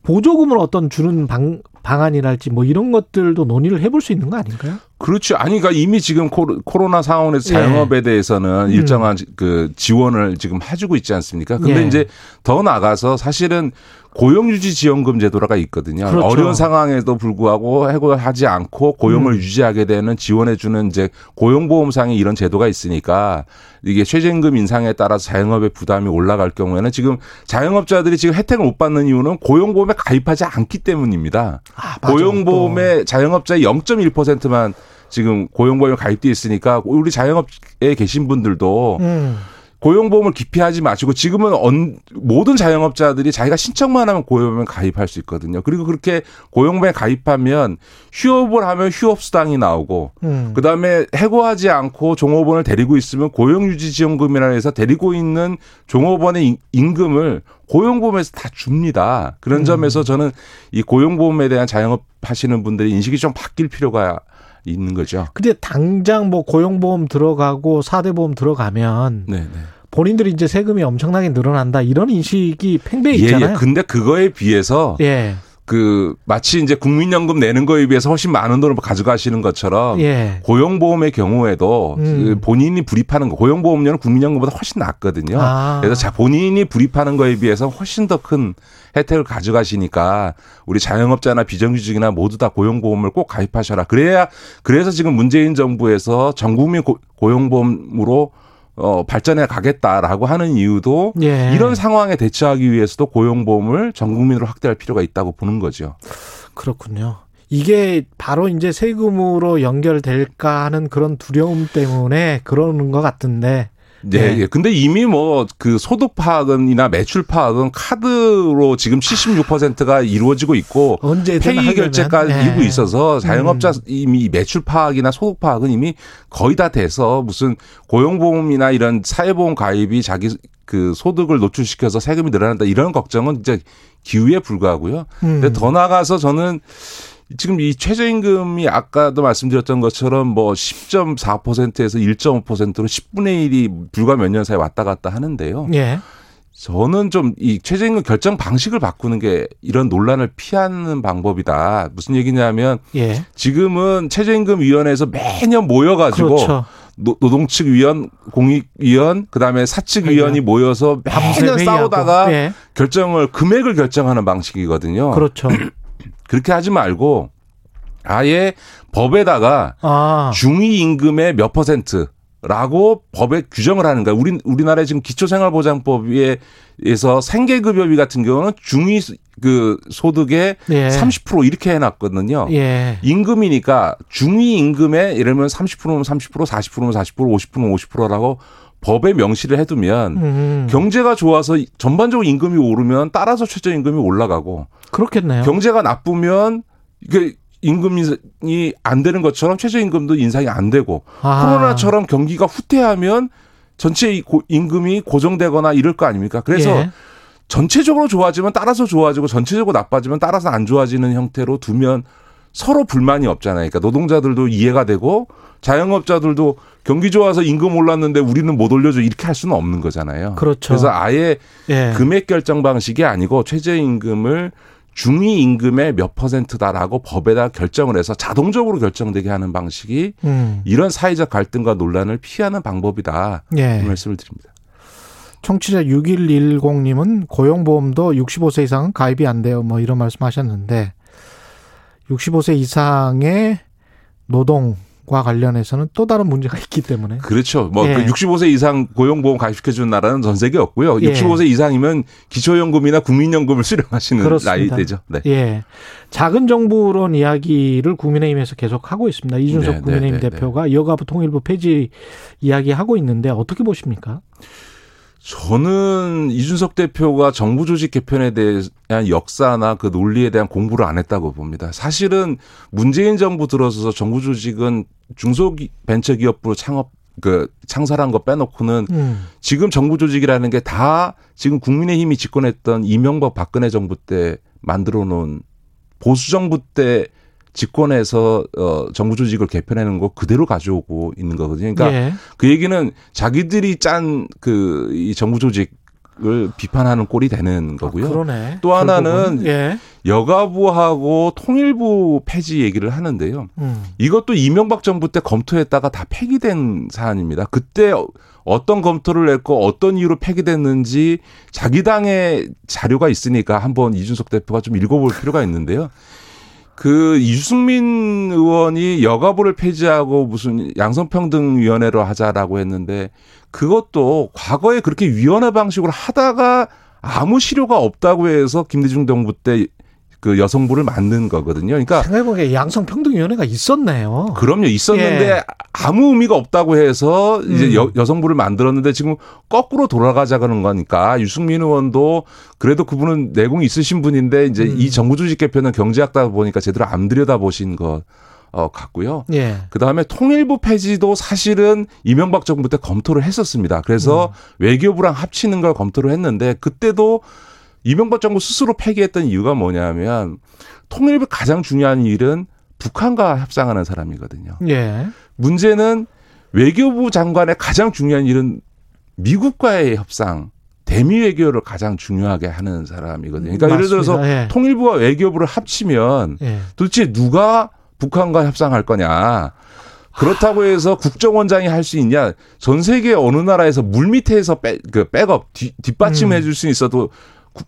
보조금을 어떤 주는 방, 방안이랄지 뭐 이런 것들도 논의를 해볼 수 있는 거 아닌가요? 그렇죠. 아니, 그러니까 이미 지금 코로나 상황에서 자영업에 예. 대해서는 음. 일정한 그 지원을 지금 해주고 있지 않습니까? 근데 예. 이제 더 나가서 사실은 고용유지 지원금 제도가 있거든요. 그렇죠. 어려운 상황에도 불구하고 해고하지 않고 고용을 음. 유지하게 되는 지원해주는 이제 고용보험상의 이런 제도가 있으니까 이게 최저임금 인상에 따라서 자영업의 부담이 올라갈 경우에는 지금 자영업자들이 지금 혜택을 못 받는 이유는 고용보험에 가입하지 않기 때문입니다. 아, 고용보험에 자영업자의 0.1%만 지금 고용보험에 가입돼 있으니까 우리 자영업에 계신 분들도 음. 고용보험을 기피하지 마시고 지금은 언, 모든 자영업자들이 자기가 신청만 하면 고용보험에 가입할 수 있거든요. 그리고 그렇게 고용보험에 가입하면 휴업을 하면 휴업수당이 나오고 음. 그다음에 해고하지 않고 종업원을 데리고 있으면 고용유지지원금이라 해서 데리고 있는 종업원의 임금을 고용보험에서 다 줍니다. 그런 음. 점에서 저는 이 고용보험에 대한 자영업 하시는 분들의 인식이 좀 바뀔 필요가 있는 거죠. 근데 당장 뭐 고용보험 들어가고 사대보험 들어가면 네네. 본인들이 이제 세금이 엄청나게 늘어난다 이런 인식이 팽배해 있잖아요. 예, 예. 근데 그거에 비해서 예. 그 마치 이제 국민연금 내는 거에 비해서 훨씬 많은 돈을 가져가시는 것처럼 예. 고용보험의 경우에도 음. 그 본인이 불입하는 거 고용보험료는 국민연금보다 훨씬 낫거든요. 아. 그래서 자 본인이 불입하는 거에 비해서 훨씬 더 큰 혜택을 가져가시니까 우리 자영업자나 비정규직이나 모두 다 고용보험을 꼭 가입하셔라. 그래야 그래서 지금 문재인 정부에서 전국민 고용보험으로 어, 발전해 가겠다라고 하는 이유도 예. 이런 상황에 대처하기 위해서도 고용보험을 전 국민으로 확대할 필요가 있다고 보는 거죠. 그렇군요. 이게 바로 이제 세금으로 연결될까 하는 그런 두려움 때문에 그러는 것 같은데 네. 네. 근데 이미 뭐 그 소득 파악은이나 매출 파악은 카드로 지금 76%가 이루어지고 있고 페이 결제까지 네. 이루고 있어서 자영업자 음. 이미 매출 파악이나 소득 파악은 이미 거의 다 돼서 무슨 고용보험이나 이런 사회보험 가입이 자기 그 소득을 노출시켜서 세금이 늘어난다 이런 걱정은 이제 기후에 불과하고요. 음. 근데 더 나가서 저는 지금 이 최저임금이 아까도 말씀드렸던 것처럼 뭐 10.4%에서 1.5%로 10분의 1이 불과 몇 년 사이에 왔다 갔다 하는데요. 예. 저는 좀 이 최저임금 결정 방식을 바꾸는 게 이런 논란을 피하는 방법이다. 무슨 얘기냐면 예. 지금은 최저임금 위원회에서 매년 모여 가지고 그렇죠. 노동 측 위원, 공익 위원, 그다음에 사측 위원이 모여서 매년 싸우다가 예. 결정을 금액을 결정하는 방식이거든요. 그렇죠. 그렇게 하지 말고 아예 법에다가 아. 중위 임금의 몇 퍼센트 라고 법에 규정을 하는 거야. 우리 우리나라의 지금 기초생활보장법에서 생계급여비 같은 경우는 중위 그 소득의 예. 30% 이렇게 해놨거든요. 예. 임금이니까 중위 임금에 예를 들면 30%면 30%, 40%면 40%, 50%면 50%라고 법에 명시를 해두면 음. 경제가 좋아서 전반적으로 임금이 오르면 따라서 최저임금이 올라가고 그렇겠네요. 경제가 나쁘면 이게 임금이 안 되는 것처럼 최저임금도 인상이 안 되고 아. 코로나처럼 경기가 후퇴하면 전체 임금이 고정되거나 이럴 거 아닙니까? 그래서 예. 전체적으로 좋아지면 따라서 좋아지고 전체적으로 나빠지면 따라서 안 좋아지는 형태로 두면 서로 불만이 없잖아요. 그러니까 노동자들도 이해가 되고 자영업자들도 경기 좋아서 임금 올랐는데 우리는 못 올려줘 이렇게 할 수는 없는 거잖아요. 그렇죠. 그래서 아예 예. 금액 결정 방식이 아니고 최저임금을 중위 임금의 몇 퍼센트다라고 법에다 결정을 해서 자동적으로 결정되게 하는 방식이 음. 이런 사회적 갈등과 논란을 피하는 방법이다. 예. 이 말씀을 드립니다. 청취자 6110님은 고용보험도 65세 이상은 가입이 안 돼요. 뭐 이런 말씀 하셨는데 65세 이상의 노동 과 관련해서는 또 다른 문제가 있기 때문에. 그렇죠. 뭐 예. 그 65세 이상 고용보험 가입시켜 주는 나라는 전 세계 없고요. 예. 65세 이상이면 기초연금이나 국민연금을 수령하시는 그렇습니다. 나이대죠. 네. 예. 작은 정부론 이야기를 국민의힘에서 계속 하고 있습니다. 이준석 네, 네 국민의힘 네, 네, 대표가 여가부 통일부 폐지 이야기 하고 있는데 어떻게 보십니까? 저는 이준석 대표가 정부 조직 개편에 대한 역사나 그 논리에 대한 공부를 안 했다고 봅니다. 사실은 문재인 정부 들어서서 정부 조직은 중소벤처기업부로 창업 그 창설한 거 빼놓고는 음. 지금 정부 조직이라는 게 다 지금 국민의힘이 집권했던 이명박 박근혜 정부 때 만들어 놓은 보수 정부 때 집권해서 어 정부 조직을 개편하는 거 그대로 가져오고 있는 거거든요. 그러니까 예. 그 얘기는 자기들이 짠 그 이 정부 조직 을 비판하는 꼴이 되는 거고요. 아, 또 하나는 예. 여가부하고 통일부 폐지 얘기를 하는데요. 음. 이것도 이명박 정부 때 검토했다가 다 폐기된 사안입니다. 그때 어떤 검토를 했고 어떤 이유로 폐기됐는지 자기 당의 자료가 있으니까 한번 이준석 대표가 좀 읽어볼 필요가 있는데요. 그 유승민 의원이 여가부를 폐지하고 무슨 양성평등위원회로 하자라고 했는데 그것도 과거에 그렇게 위원회 방식으로 하다가 아무 실효가 없다고 해서 김대중 정부 때 그 여성부를 만든 거거든요. 그러니까 생각해보니까 양성평등위원회가 있었네요. 그럼요, 있었는데 예. 아무 의미가 없다고 해서 이제 음. 여, 여성부를 만들었는데 지금 거꾸로 돌아가자는 거니까 유승민 의원도 그래도 그분은 내공이 있으신 분인데 이제 음. 이 정부 조직 개편은 경제학다 보니까 제대로 안 들여다 보신 것. 어, 같고요. 예. 그 다음에 통일부 폐지도 사실은 이명박 정부 때 검토를 했었습니다. 그래서 음. 외교부랑 합치는 걸 검토를 했는데 그때도 이명박 정부 스스로 폐기했던 이유가 뭐냐면 통일부 가장 중요한 일은 북한과 협상하는 사람이거든요. 예. 문제는 외교부 장관의 가장 중요한 일은 미국과의 협상, 대미 외교를 가장 중요하게 하는 사람이거든요. 그러니까 맞습니다. 예를 들어서 예. 통일부와 외교부를 합치면 예. 도대체 누가 북한과 협상할 거냐. 그렇다고 해서 국정원장이 할 수 있냐? 전 세계 어느 나라에서 물 밑에서 백, 그 백업, 뒷, 뒷받침해 줄 수 있어도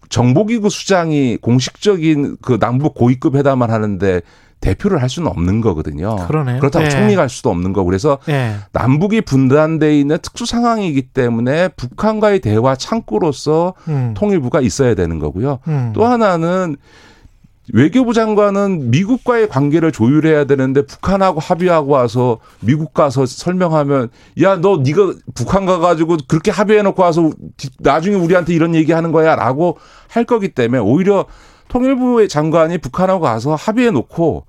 정보기구 수장이 공식적인 그 남북 고위급 회담을 하는데 대표를 할 수는 없는 거거든요. 그러네요. 그렇다고 네. 총리 갈 수도 없는 거고 그래서 네. 남북이 분단돼 있는 특수 상황이기 때문에 북한과의 대화 창구로서 음. 통일부가 있어야 되는 거고요. 음. 또 하나는 외교부 장관은 미국과의 관계를 조율해야 되는데 북한하고 합의하고 와서 미국 가서 설명하면 야 너 네가 북한 가가지고 그렇게 합의해놓고 와서 나중에 우리한테 이런 얘기하는 거야라고 할 거기 때문에 오히려 통일부의 장관이 북한하고 가서 합의해놓고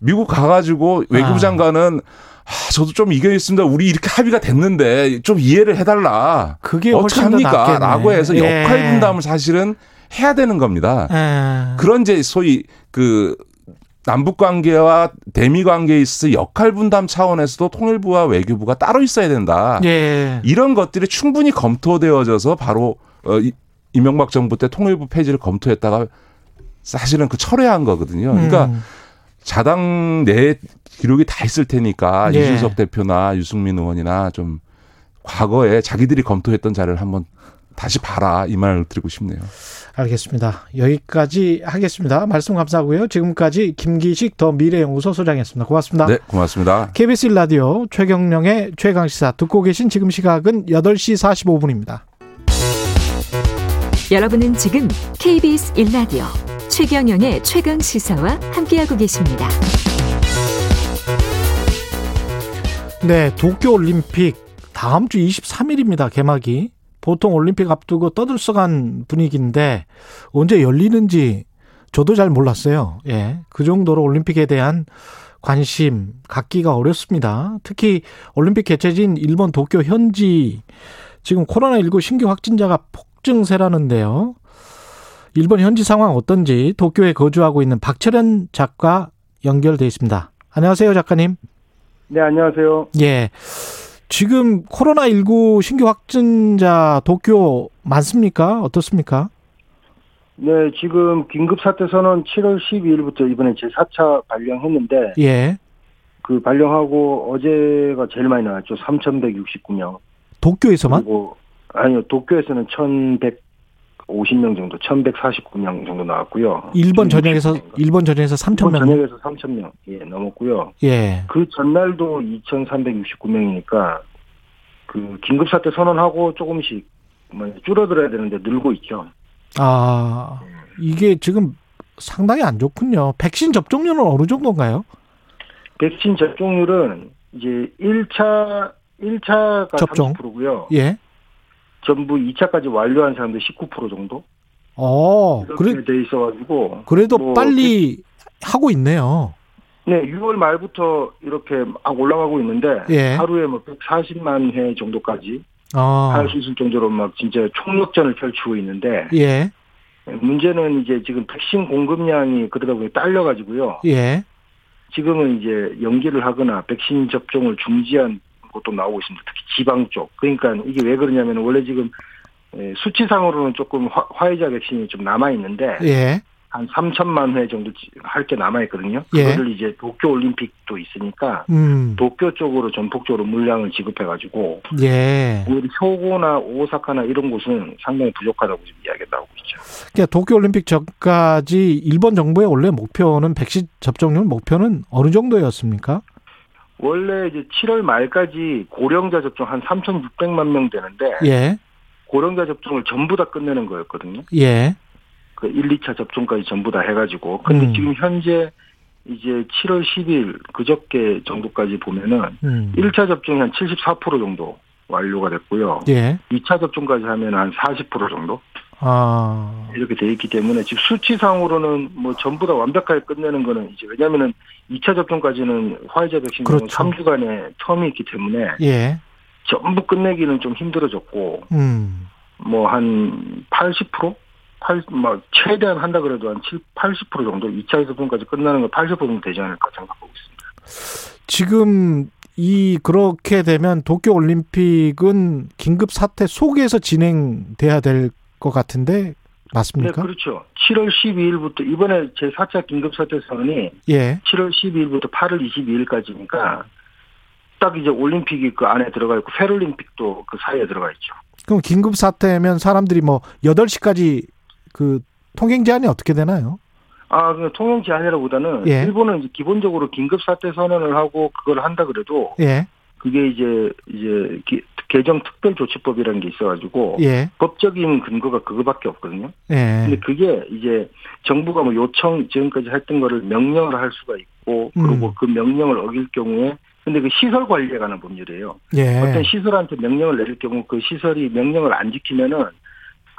미국 가가지고 외교부 아. 장관은 아, 저도 좀 이겨냈습니다. 우리 이렇게 합의가 됐는데 좀 이해를 해달라. 그게 어떡합니까? 라고 해서 역할 예. 분담을 사실은 해야 되는 겁니다. 에. 예. 그런 이제 소위 그 남북 관계와 대미 관계에 있어서 역할 분담 차원에서도 통일부와 외교부가 따로 있어야 된다. 예. 이런 것들이 충분히 검토되어져서 바로 어 이명박 정부 때 통일부 폐지를 검토했다가 사실은 그 철회한 거거든요. 그러니까 음. 자당 내 기록이 다 있을 테니까 예. 이준석 대표나 유승민 의원이나 좀 과거에 자기들이 검토했던 자료를 한번 다시 봐라 이 말을 드리고 싶네요. 알겠습니다. 여기까지 하겠습니다. 말씀 감사하고요. 지금까지 김기식 더 미래연구소 소장이었습니다. 고맙습니다. 네, 고맙습니다. KBS 라디오 최경령의 최강 시사 듣고 계신 지금 시각은 8시 45분입니다. 여러분은 지금 KBS 1라디오 최경영의 최강 시사와 함께하고 계십니다. 네, 도쿄 올림픽 다음 주 23일입니다. 개막이. 보통 올림픽 앞두고 떠들썩한 분위기인데 언제 열리는지 저도 잘 몰랐어요. 예. 그 정도로 올림픽에 대한 관심 갖기가 어렵습니다. 특히 올림픽 개최지인 일본 도쿄 현지 지금 코로나19 신규 확진자가 폭증세라는데요. 일본 현지 상황 어떤지 도쿄에 거주하고 있는 박철현 작가 연결돼 있습니다. 안녕하세요, 작가님. 네, 안녕하세요. 예. 지금 코로나19 신규 확진자 도쿄 많습니까? 어떻습니까? 네, 지금 긴급 사태 선언 7월 12일부터 이번에 제 4차 발령했는데 예. 그 발령하고 어제가 제일 많이 나왔죠. 3,169명. 도쿄에서만? 그리고 아니요. 도쿄에서는 1,100 1150명 정도, 1149명 정도 나왔고요. 일본 전역에서 일본 전역에서 3천 명. 전역에서 3천 명 예, 넘었고요. 예. 그 전날도 2,369명이니까 그 긴급 사태 선언하고 조금씩 뭐 줄어들어야 되는데 늘고 있죠. 아, 이게 지금 상당히 안 좋군요. 백신 접종률은 어느 정도인가요? 백신 접종률은 이제 1차 1차가 접종? 30%고요. 예. 전부 2차까지 완료한 사람들 19% 정도. 어, 그래 돼 있어가지고 그래도 뭐 빨리 하고 있네요. 네, 6월 말부터 이렇게 막 올라가고 있는데 예. 하루에 뭐 140만 회 정도까지 아. 할수 있을 정도로 막 진짜 총력전을 펼치고 있는데 예. 문제는 이제 지금 백신 공급량이 그러다 보니 딸려가지고요. 예. 지금은 이제 연기를 하거나 백신 접종을 중지한 것도 나오고 있습니다. 특히 지방 쪽. 그러니까 이게 왜 그러냐면 원래 지금 수치상으로는 조금 화, 이자 백신이 좀 남아 있는데 예. 한 3천만 회 정도 할 게 남아 있거든요. 예. 그거를 예. 이제 도쿄 올림픽도 있으니까 음. 도쿄 쪽으로 전폭적으로 물량을 지급해 가지고 예. 우리 효고나 오사카나 이런 곳은 상당히 부족하다고 지금 이야기가 나오고 있죠. 그러니까 도쿄 올림픽 전까지 일본 정부의 원래 목표는 백신 접종률 목표는 어느 정도였습니까? 원래 이제 7월 말까지 고령자 접종 한 3,600만 명 되는데 예. 고령자 접종을 전부 다 끝내는 거였거든요. 예. 그 1, 2차 접종까지 전부 다 해가지고. 근데 음. 지금 현재 이제 7월 10일 그저께 정도까지 보면은 음. 1차 접종이 한 74% 정도 완료가 됐고요. 예. 2차 접종까지 하면 한 40% 정도. 아. 이렇게 돼 있기 때문에 지금 수치상으로는 뭐 전부 다 완벽하게 끝내는 거는 이제 왜냐면은 2차 접종까지는 화이자 백신 그렇죠. 3주간의 텀이 있기 때문에 예. 전부 끝내기는 좀 힘들어졌고 음. 뭐한 80%? 8, 막, 최대한 한다 그래도 한 7, 80% 정도, 2차 접종까지 끝나는 거 80% 정도 되지 않을까 생각하고 있습니다. 지금 이 그렇게 되면 도쿄 올림픽은 긴급 사태 속에서 진행돼야 될 것 같은데 맞습니까? 네, 그렇죠. 7월 12일부터 이번에 제 4차 긴급 사태 선언이 예. 7월 12일부터 8월 22일까지니까 딱 이제 올림픽이 그 안에 들어가 있고 페럴림픽도 그 사이에 들어가 있죠. 그럼 긴급 사태면 사람들이 뭐 8시까지 그 통행 제한이 어떻게 되나요? 아, 그 통행 제한이라보다는 예. 일본은 이제 기본적으로 긴급 사태 선언을 하고 그걸 한다 그래도 예. 그게 이제 이제 기, 개정 특별 조치법이라는 게 있어가지고 예. 법적인 근거가 그거밖에 없거든요. 예. 근데 그게 이제 정부가 뭐 요청 지금까지 했던 거를 명령을 할 수가 있고 그리고 음. 그 명령을 어길 경우에 근데 그 시설 관리에 관한 법률이에요. 예. 어떤 시설한테 명령을 내릴 경우 그 시설이 명령을 안 지키면은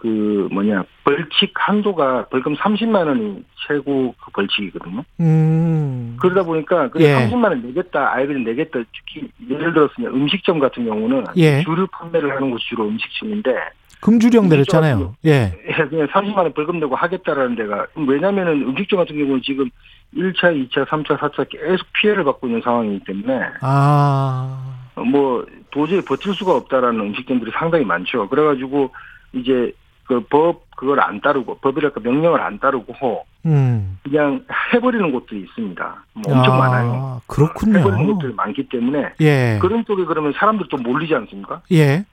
그 뭐냐 벌칙 한도가 벌금 30만 원이 최고 그 벌칙이거든요. 음. 그러다 보니까 그 예. 30만 원 내겠다, 아예 그냥 내겠다. 특히 예를 들어서 음식점 같은 경우는 예. 주류 판매를 하는 곳이 주로 음식점인데 금주령 내렸잖아요. 예. 예. 그냥 30만 원 벌금 내고 하겠다라는 데가 왜냐면은 음식점 같은 경우는 지금 1차, 2차, 3차, 4차 계속 피해를 받고 있는 상황이기 때문에 아. 뭐 도저히 버틸 수가 없다라는 음식점들이 상당히 많죠. 그래가지고 이제 그 법 그걸 안 따르고 법이랄까 명령을 안 따르고 음. 그냥 해버리는 곳들이 있습니다. 뭐 엄청 아, 많아요. 그렇군요. 해버리는 곳들이 많기 때문에 예. 그런 쪽에 그러면 사람들 좀 몰리지 않습니까? 예.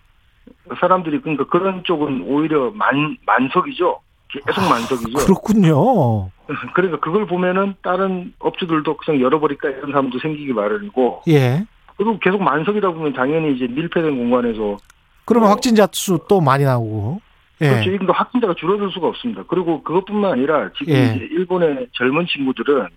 사람들이 그러니까 그런 쪽은 오히려 만 만석이죠. 계속 아, 만석이죠. 그렇군요. 그러니까 그걸 보면은 다른 업주들도 그냥 열어버릴까 이런 사람도 생기기 마련이고. 예. 그리고 계속 만석이다 보면 당연히 이제 밀폐된 공간에서 그러면 어, 확진자 수 또 많이 나오고. 예. 그렇죠. 지금도 확진자가 줄어들 수가 없습니다. 그리고 그것뿐만 아니라 지금 예. 이제 일본의 젊은 친구들은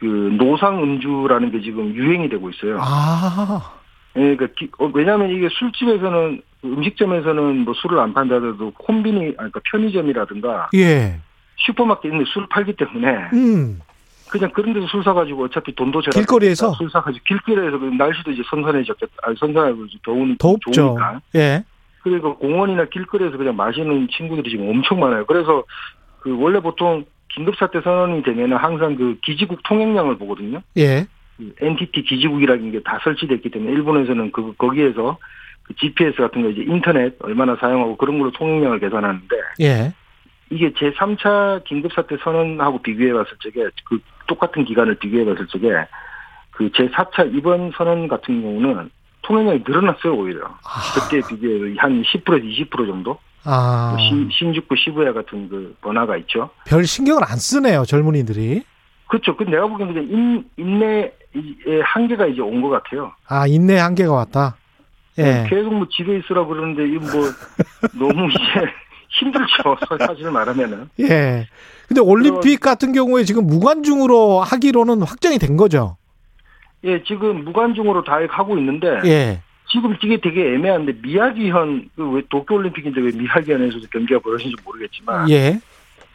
그 노상 음주라는 게 지금 유행이 되고 있어요. 아. 예, 그러니까 어, 왜냐하면 이게 술집에서는 음식점에서는 뭐 술을 안 판다더라도 콤비니 아니 그러니까 편의점이라든가 예. 슈퍼마켓 있는 술 팔기 때문에 음. 그냥 그런 데서 술 사가지고 어차피 돈도 제가 길거리에서 술 사가지고 길거리에서 그 날씨도 이제 선선해졌겠다. 아니 선선하고 더운 덥죠. 좋으니까. 예. 그리고 공원이나 길거리에서 그냥 마시는 친구들이 지금 엄청 많아요. 그래서 그 원래 보통 긴급사태 선언이 되면은 항상 그 기지국 통행량을 보거든요. 예. NTT 그 기지국이라는 게 다 설치됐기 때문에 일본에서는 그 거기에서 그 GPS 같은 거 이제 인터넷 얼마나 사용하고 그런 걸로 통행량을 계산하는데 예. 이게 제 3차 긴급사태 선언하고 비교해 봤을 적에 그 똑같은 기간을 비교해 봤을 적에 그 제 4차 이번 선언 같은 경우는 통행량이 늘어났어요 오히려 아. 그때 비교해 한 10%에서 20% 정도 아. 신, 신주쿠 시부야 같은 그 번화가 있죠. 별 신경을 안 쓰네요 젊은이들이. 그렇죠. 그 내가 보기에는 인, 인내의 한계가 이제 온 것 같아요. 아 인내 한계가 왔다. 예. 계속 뭐 집에 있으라 그러는데 이거 뭐 너무 이제 힘들죠. 사실 말하면은. 예. 근데 올림픽 같은 경우에 지금 무관중으로 하기로는 확정이 된 거죠. 예, 지금 무관중으로 다 하고 있는데. 예. 지금 이게 되게 애매한데 미야기현 그왜 도쿄올림픽인데 왜 미야기현에서도 경기가 벌어진지 모르겠지만. 예.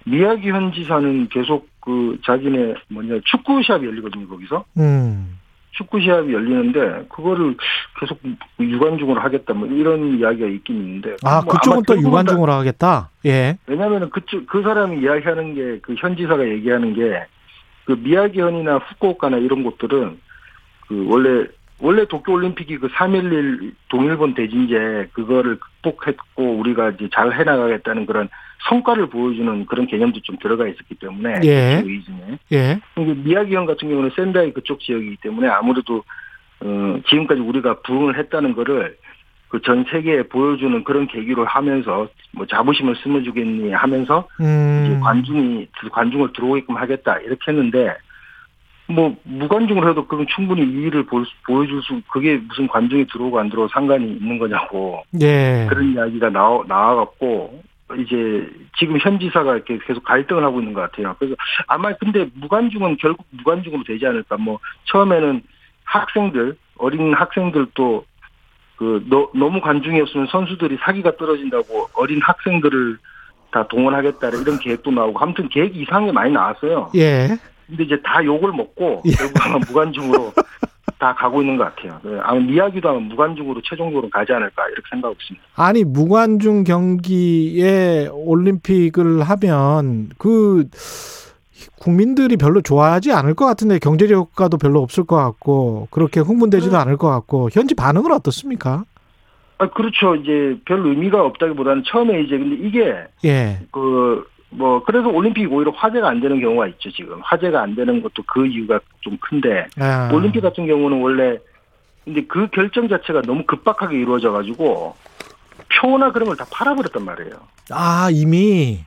미야기현 지사는 계속 그 자기네 뭐냐 축구 시합이 열리거든요 거기서. 음. 축구 시합이 열리는데 그거를 계속 유관중으로 하겠다 뭐 이런 이야기가 있긴 있는데 아 뭐 그쪽은 또 유관중으로 하겠다 예 왜냐하면 그쪽 그 사람이 이야기하는 게 그 현지사가 얘기하는 게 그 미야기현이나 후쿠오카나 이런 곳들은 그 원래 원래 도쿄 올림픽이 그 3.11 동일본 대진제 그거를 극복했고 우리가 이제 잘 해나가겠다는 그런 성과를 보여주는 그런 개념도 좀 들어가 있었기 때문에 예. 의중에 예. 미야기현 같은 경우는 센다이 그쪽 지역이기 때문에 아무래도 어, 지금까지 우리가 부응을 했다는 거를 그 전 세계에 보여주는 그런 계기로 하면서 뭐 자부심을 심어주겠니 하면서 음. 이제 관중이 관중을 들어오게끔 하겠다 이렇게 했는데 뭐 무관중으로 해도 그럼 충분히 이의를 보여줄 수 그게 무슨 관중이 들어오고 안 들어오고 상관이 있는 거냐고 예. 그런 이야기가 나와 나와갖고 이제 지금 현 지사가 이렇게 계속 갈등을 하고 있는 것 같아요. 그래서 아마 근데 무관중은 결국 무관중으로 되지 않을까. 뭐 처음에는 학생들 어린 학생들도 그 너, 너무 관중이었으면 선수들이 사기가 떨어진다고 어린 학생들을 다 동원하겠다 이런 계획도 나오고 아무튼 계획 이상이 많이 나왔어요. 예. 근데 이제 다 욕을 먹고 예. 결국 아마 무관중으로 다 가고 있는 것 같아요. 네, 아마 이야기도 아마 무관중으로 최종적으로 가지 않을까 이렇게 생각하고 있습니다. 아니 무관중 경기에 올림픽을 하면 그 국민들이 별로 좋아하지 않을 것 같은데 경제적 효과도 별로 없을 것 같고 그렇게 흥분되지도 네. 않을 것 같고 현지 반응은 어떻습니까? 아 그렇죠. 이제 별 의미가 없다기보다는 처음에 이제 근데 이게 예. 그 뭐 그래서 올림픽이 오히려 화제가 안 되는 경우가 있죠 지금 화제가 안 되는 것도 그 이유가 좀 큰데 아. 올림픽 같은 경우는 원래 근데 그 결정 자체가 너무 급박하게 이루어져 가지고 표나 그런 걸 다 팔아버렸단 말이에요. 아 이미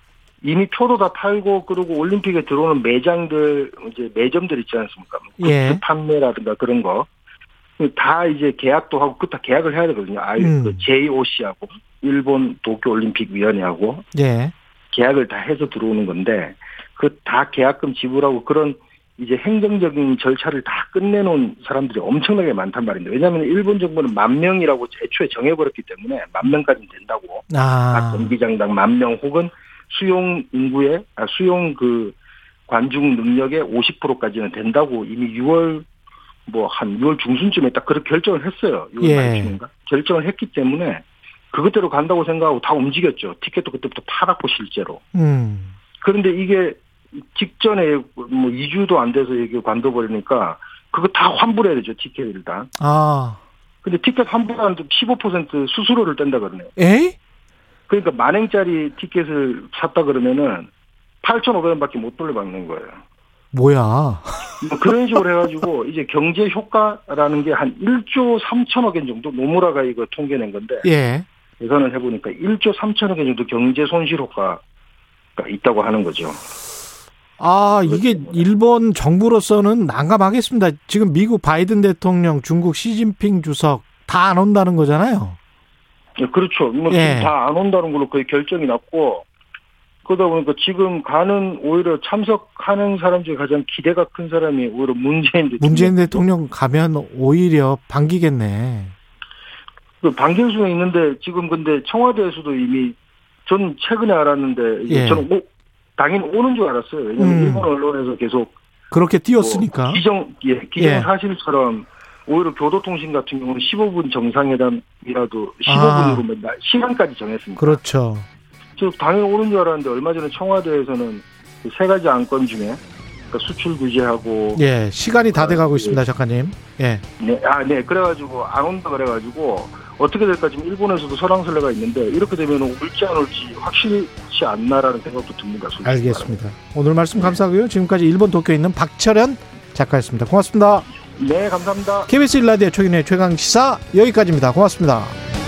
이미 표도 다 팔고 그리고 올림픽에 들어오는 매장들 이제 매점들 있지 않습니까? 예. 판매라든가 그런 거. 다 이제 계약도 하고 그 다 계약을 해야 되거든요. 아, 음. 그 JOC하고 일본 도쿄 올림픽 위원회하고 예. 계약을 다 해서 들어오는 건데 그 다 계약금 지불하고 그런 이제 행정적인 절차를 다 끝내놓은 사람들이 엄청나게 많단 말인데 왜냐하면 일본 정부는 만 명이라고 애초에 정해버렸기 때문에 만 명까지는 된다고 아. 각 경기장당 만 명 혹은 수용 인구의 아, 수용 그 관중 능력의 50%까지는 된다고 이미 6월 뭐 한 6월 중순쯤에 딱 그렇게 결정을 했어요. 6월 예. 말쯤인가 결정을 했기 때문에 그것대로 간다고 생각하고 다 움직였죠. 티켓도 그때부터 팔았고 실제로. 음. 그런데 이게 직전에 뭐 2주도 안 돼서 이게 관둬버리니까 그거 다 환불해야 되죠 티켓 일단. 아. 근데 티켓 환불하는데 15% 수수료를 뗀다 그러네요. 에? 그러니까 만행짜리 티켓을 샀다 그러면은 8,500원밖에 못 돌려받는 거예요. 뭐야? 뭐 그런 식으로 해가지고 이제 경제 효과라는 게 한 1조 3천억 원 정도 노무라가 이거 통계낸 건데. 예. 계산을 해보니까 1조 3천억 원 정도 경제 손실 효과가 있다고 하는 거죠. 아, 이게 일본 정부로서는 난감하겠습니다. 지금 미국 바이든 대통령, 중국 시진핑 주석 다 안 온다는 거잖아요. 네, 그렇죠. 뭐 예. 다안 온다는 걸로 거의 결정이 났고 그러다 보니까 지금 가는 오히려 참석하는 사람 중에 가장 기대가 큰 사람이 오히려 문재인 대통령. 문재인 대통령 가면 오히려 반기겠네. 그 반경수가 있는데 지금 근데 청와대에서도 이미 전 최근에 알았는데 예. 저는 오, 당연히 오는 줄 알았어요. 왜냐하면 음. 일본 언론에서 계속 그렇게 띄웠으니까 뭐 기정 예 기정 예. 사실처럼 오히려 교도통신 같은 경우는 15분 정상회담이라도 15분으로 아. 맨날 시간까지 정했습니다. 그렇죠. 저 당연히 오는 줄 알았는데 얼마 전에 청와대에서는 그세 가지 안건 중에 그러니까 수출 규제하고 예 시간이 다 돼가고 예. 있습니다 작가님 예네아 네 그래가지고 안 온다 그래가지고 어떻게 될까 지금 일본에서도 설왕설래가 있는데 이렇게 되면 올지 안 올지 확실치 않나라는 생각도 듭니다. 알겠습니다. 말하면. 오늘 말씀 감사하고요. 지금까지 일본 도쿄에 있는 박철현 작가였습니다. 고맙습니다. 네, 감사합니다. KBS 일라디오 최근의 최강 시사 여기까지입니다. 고맙습니다.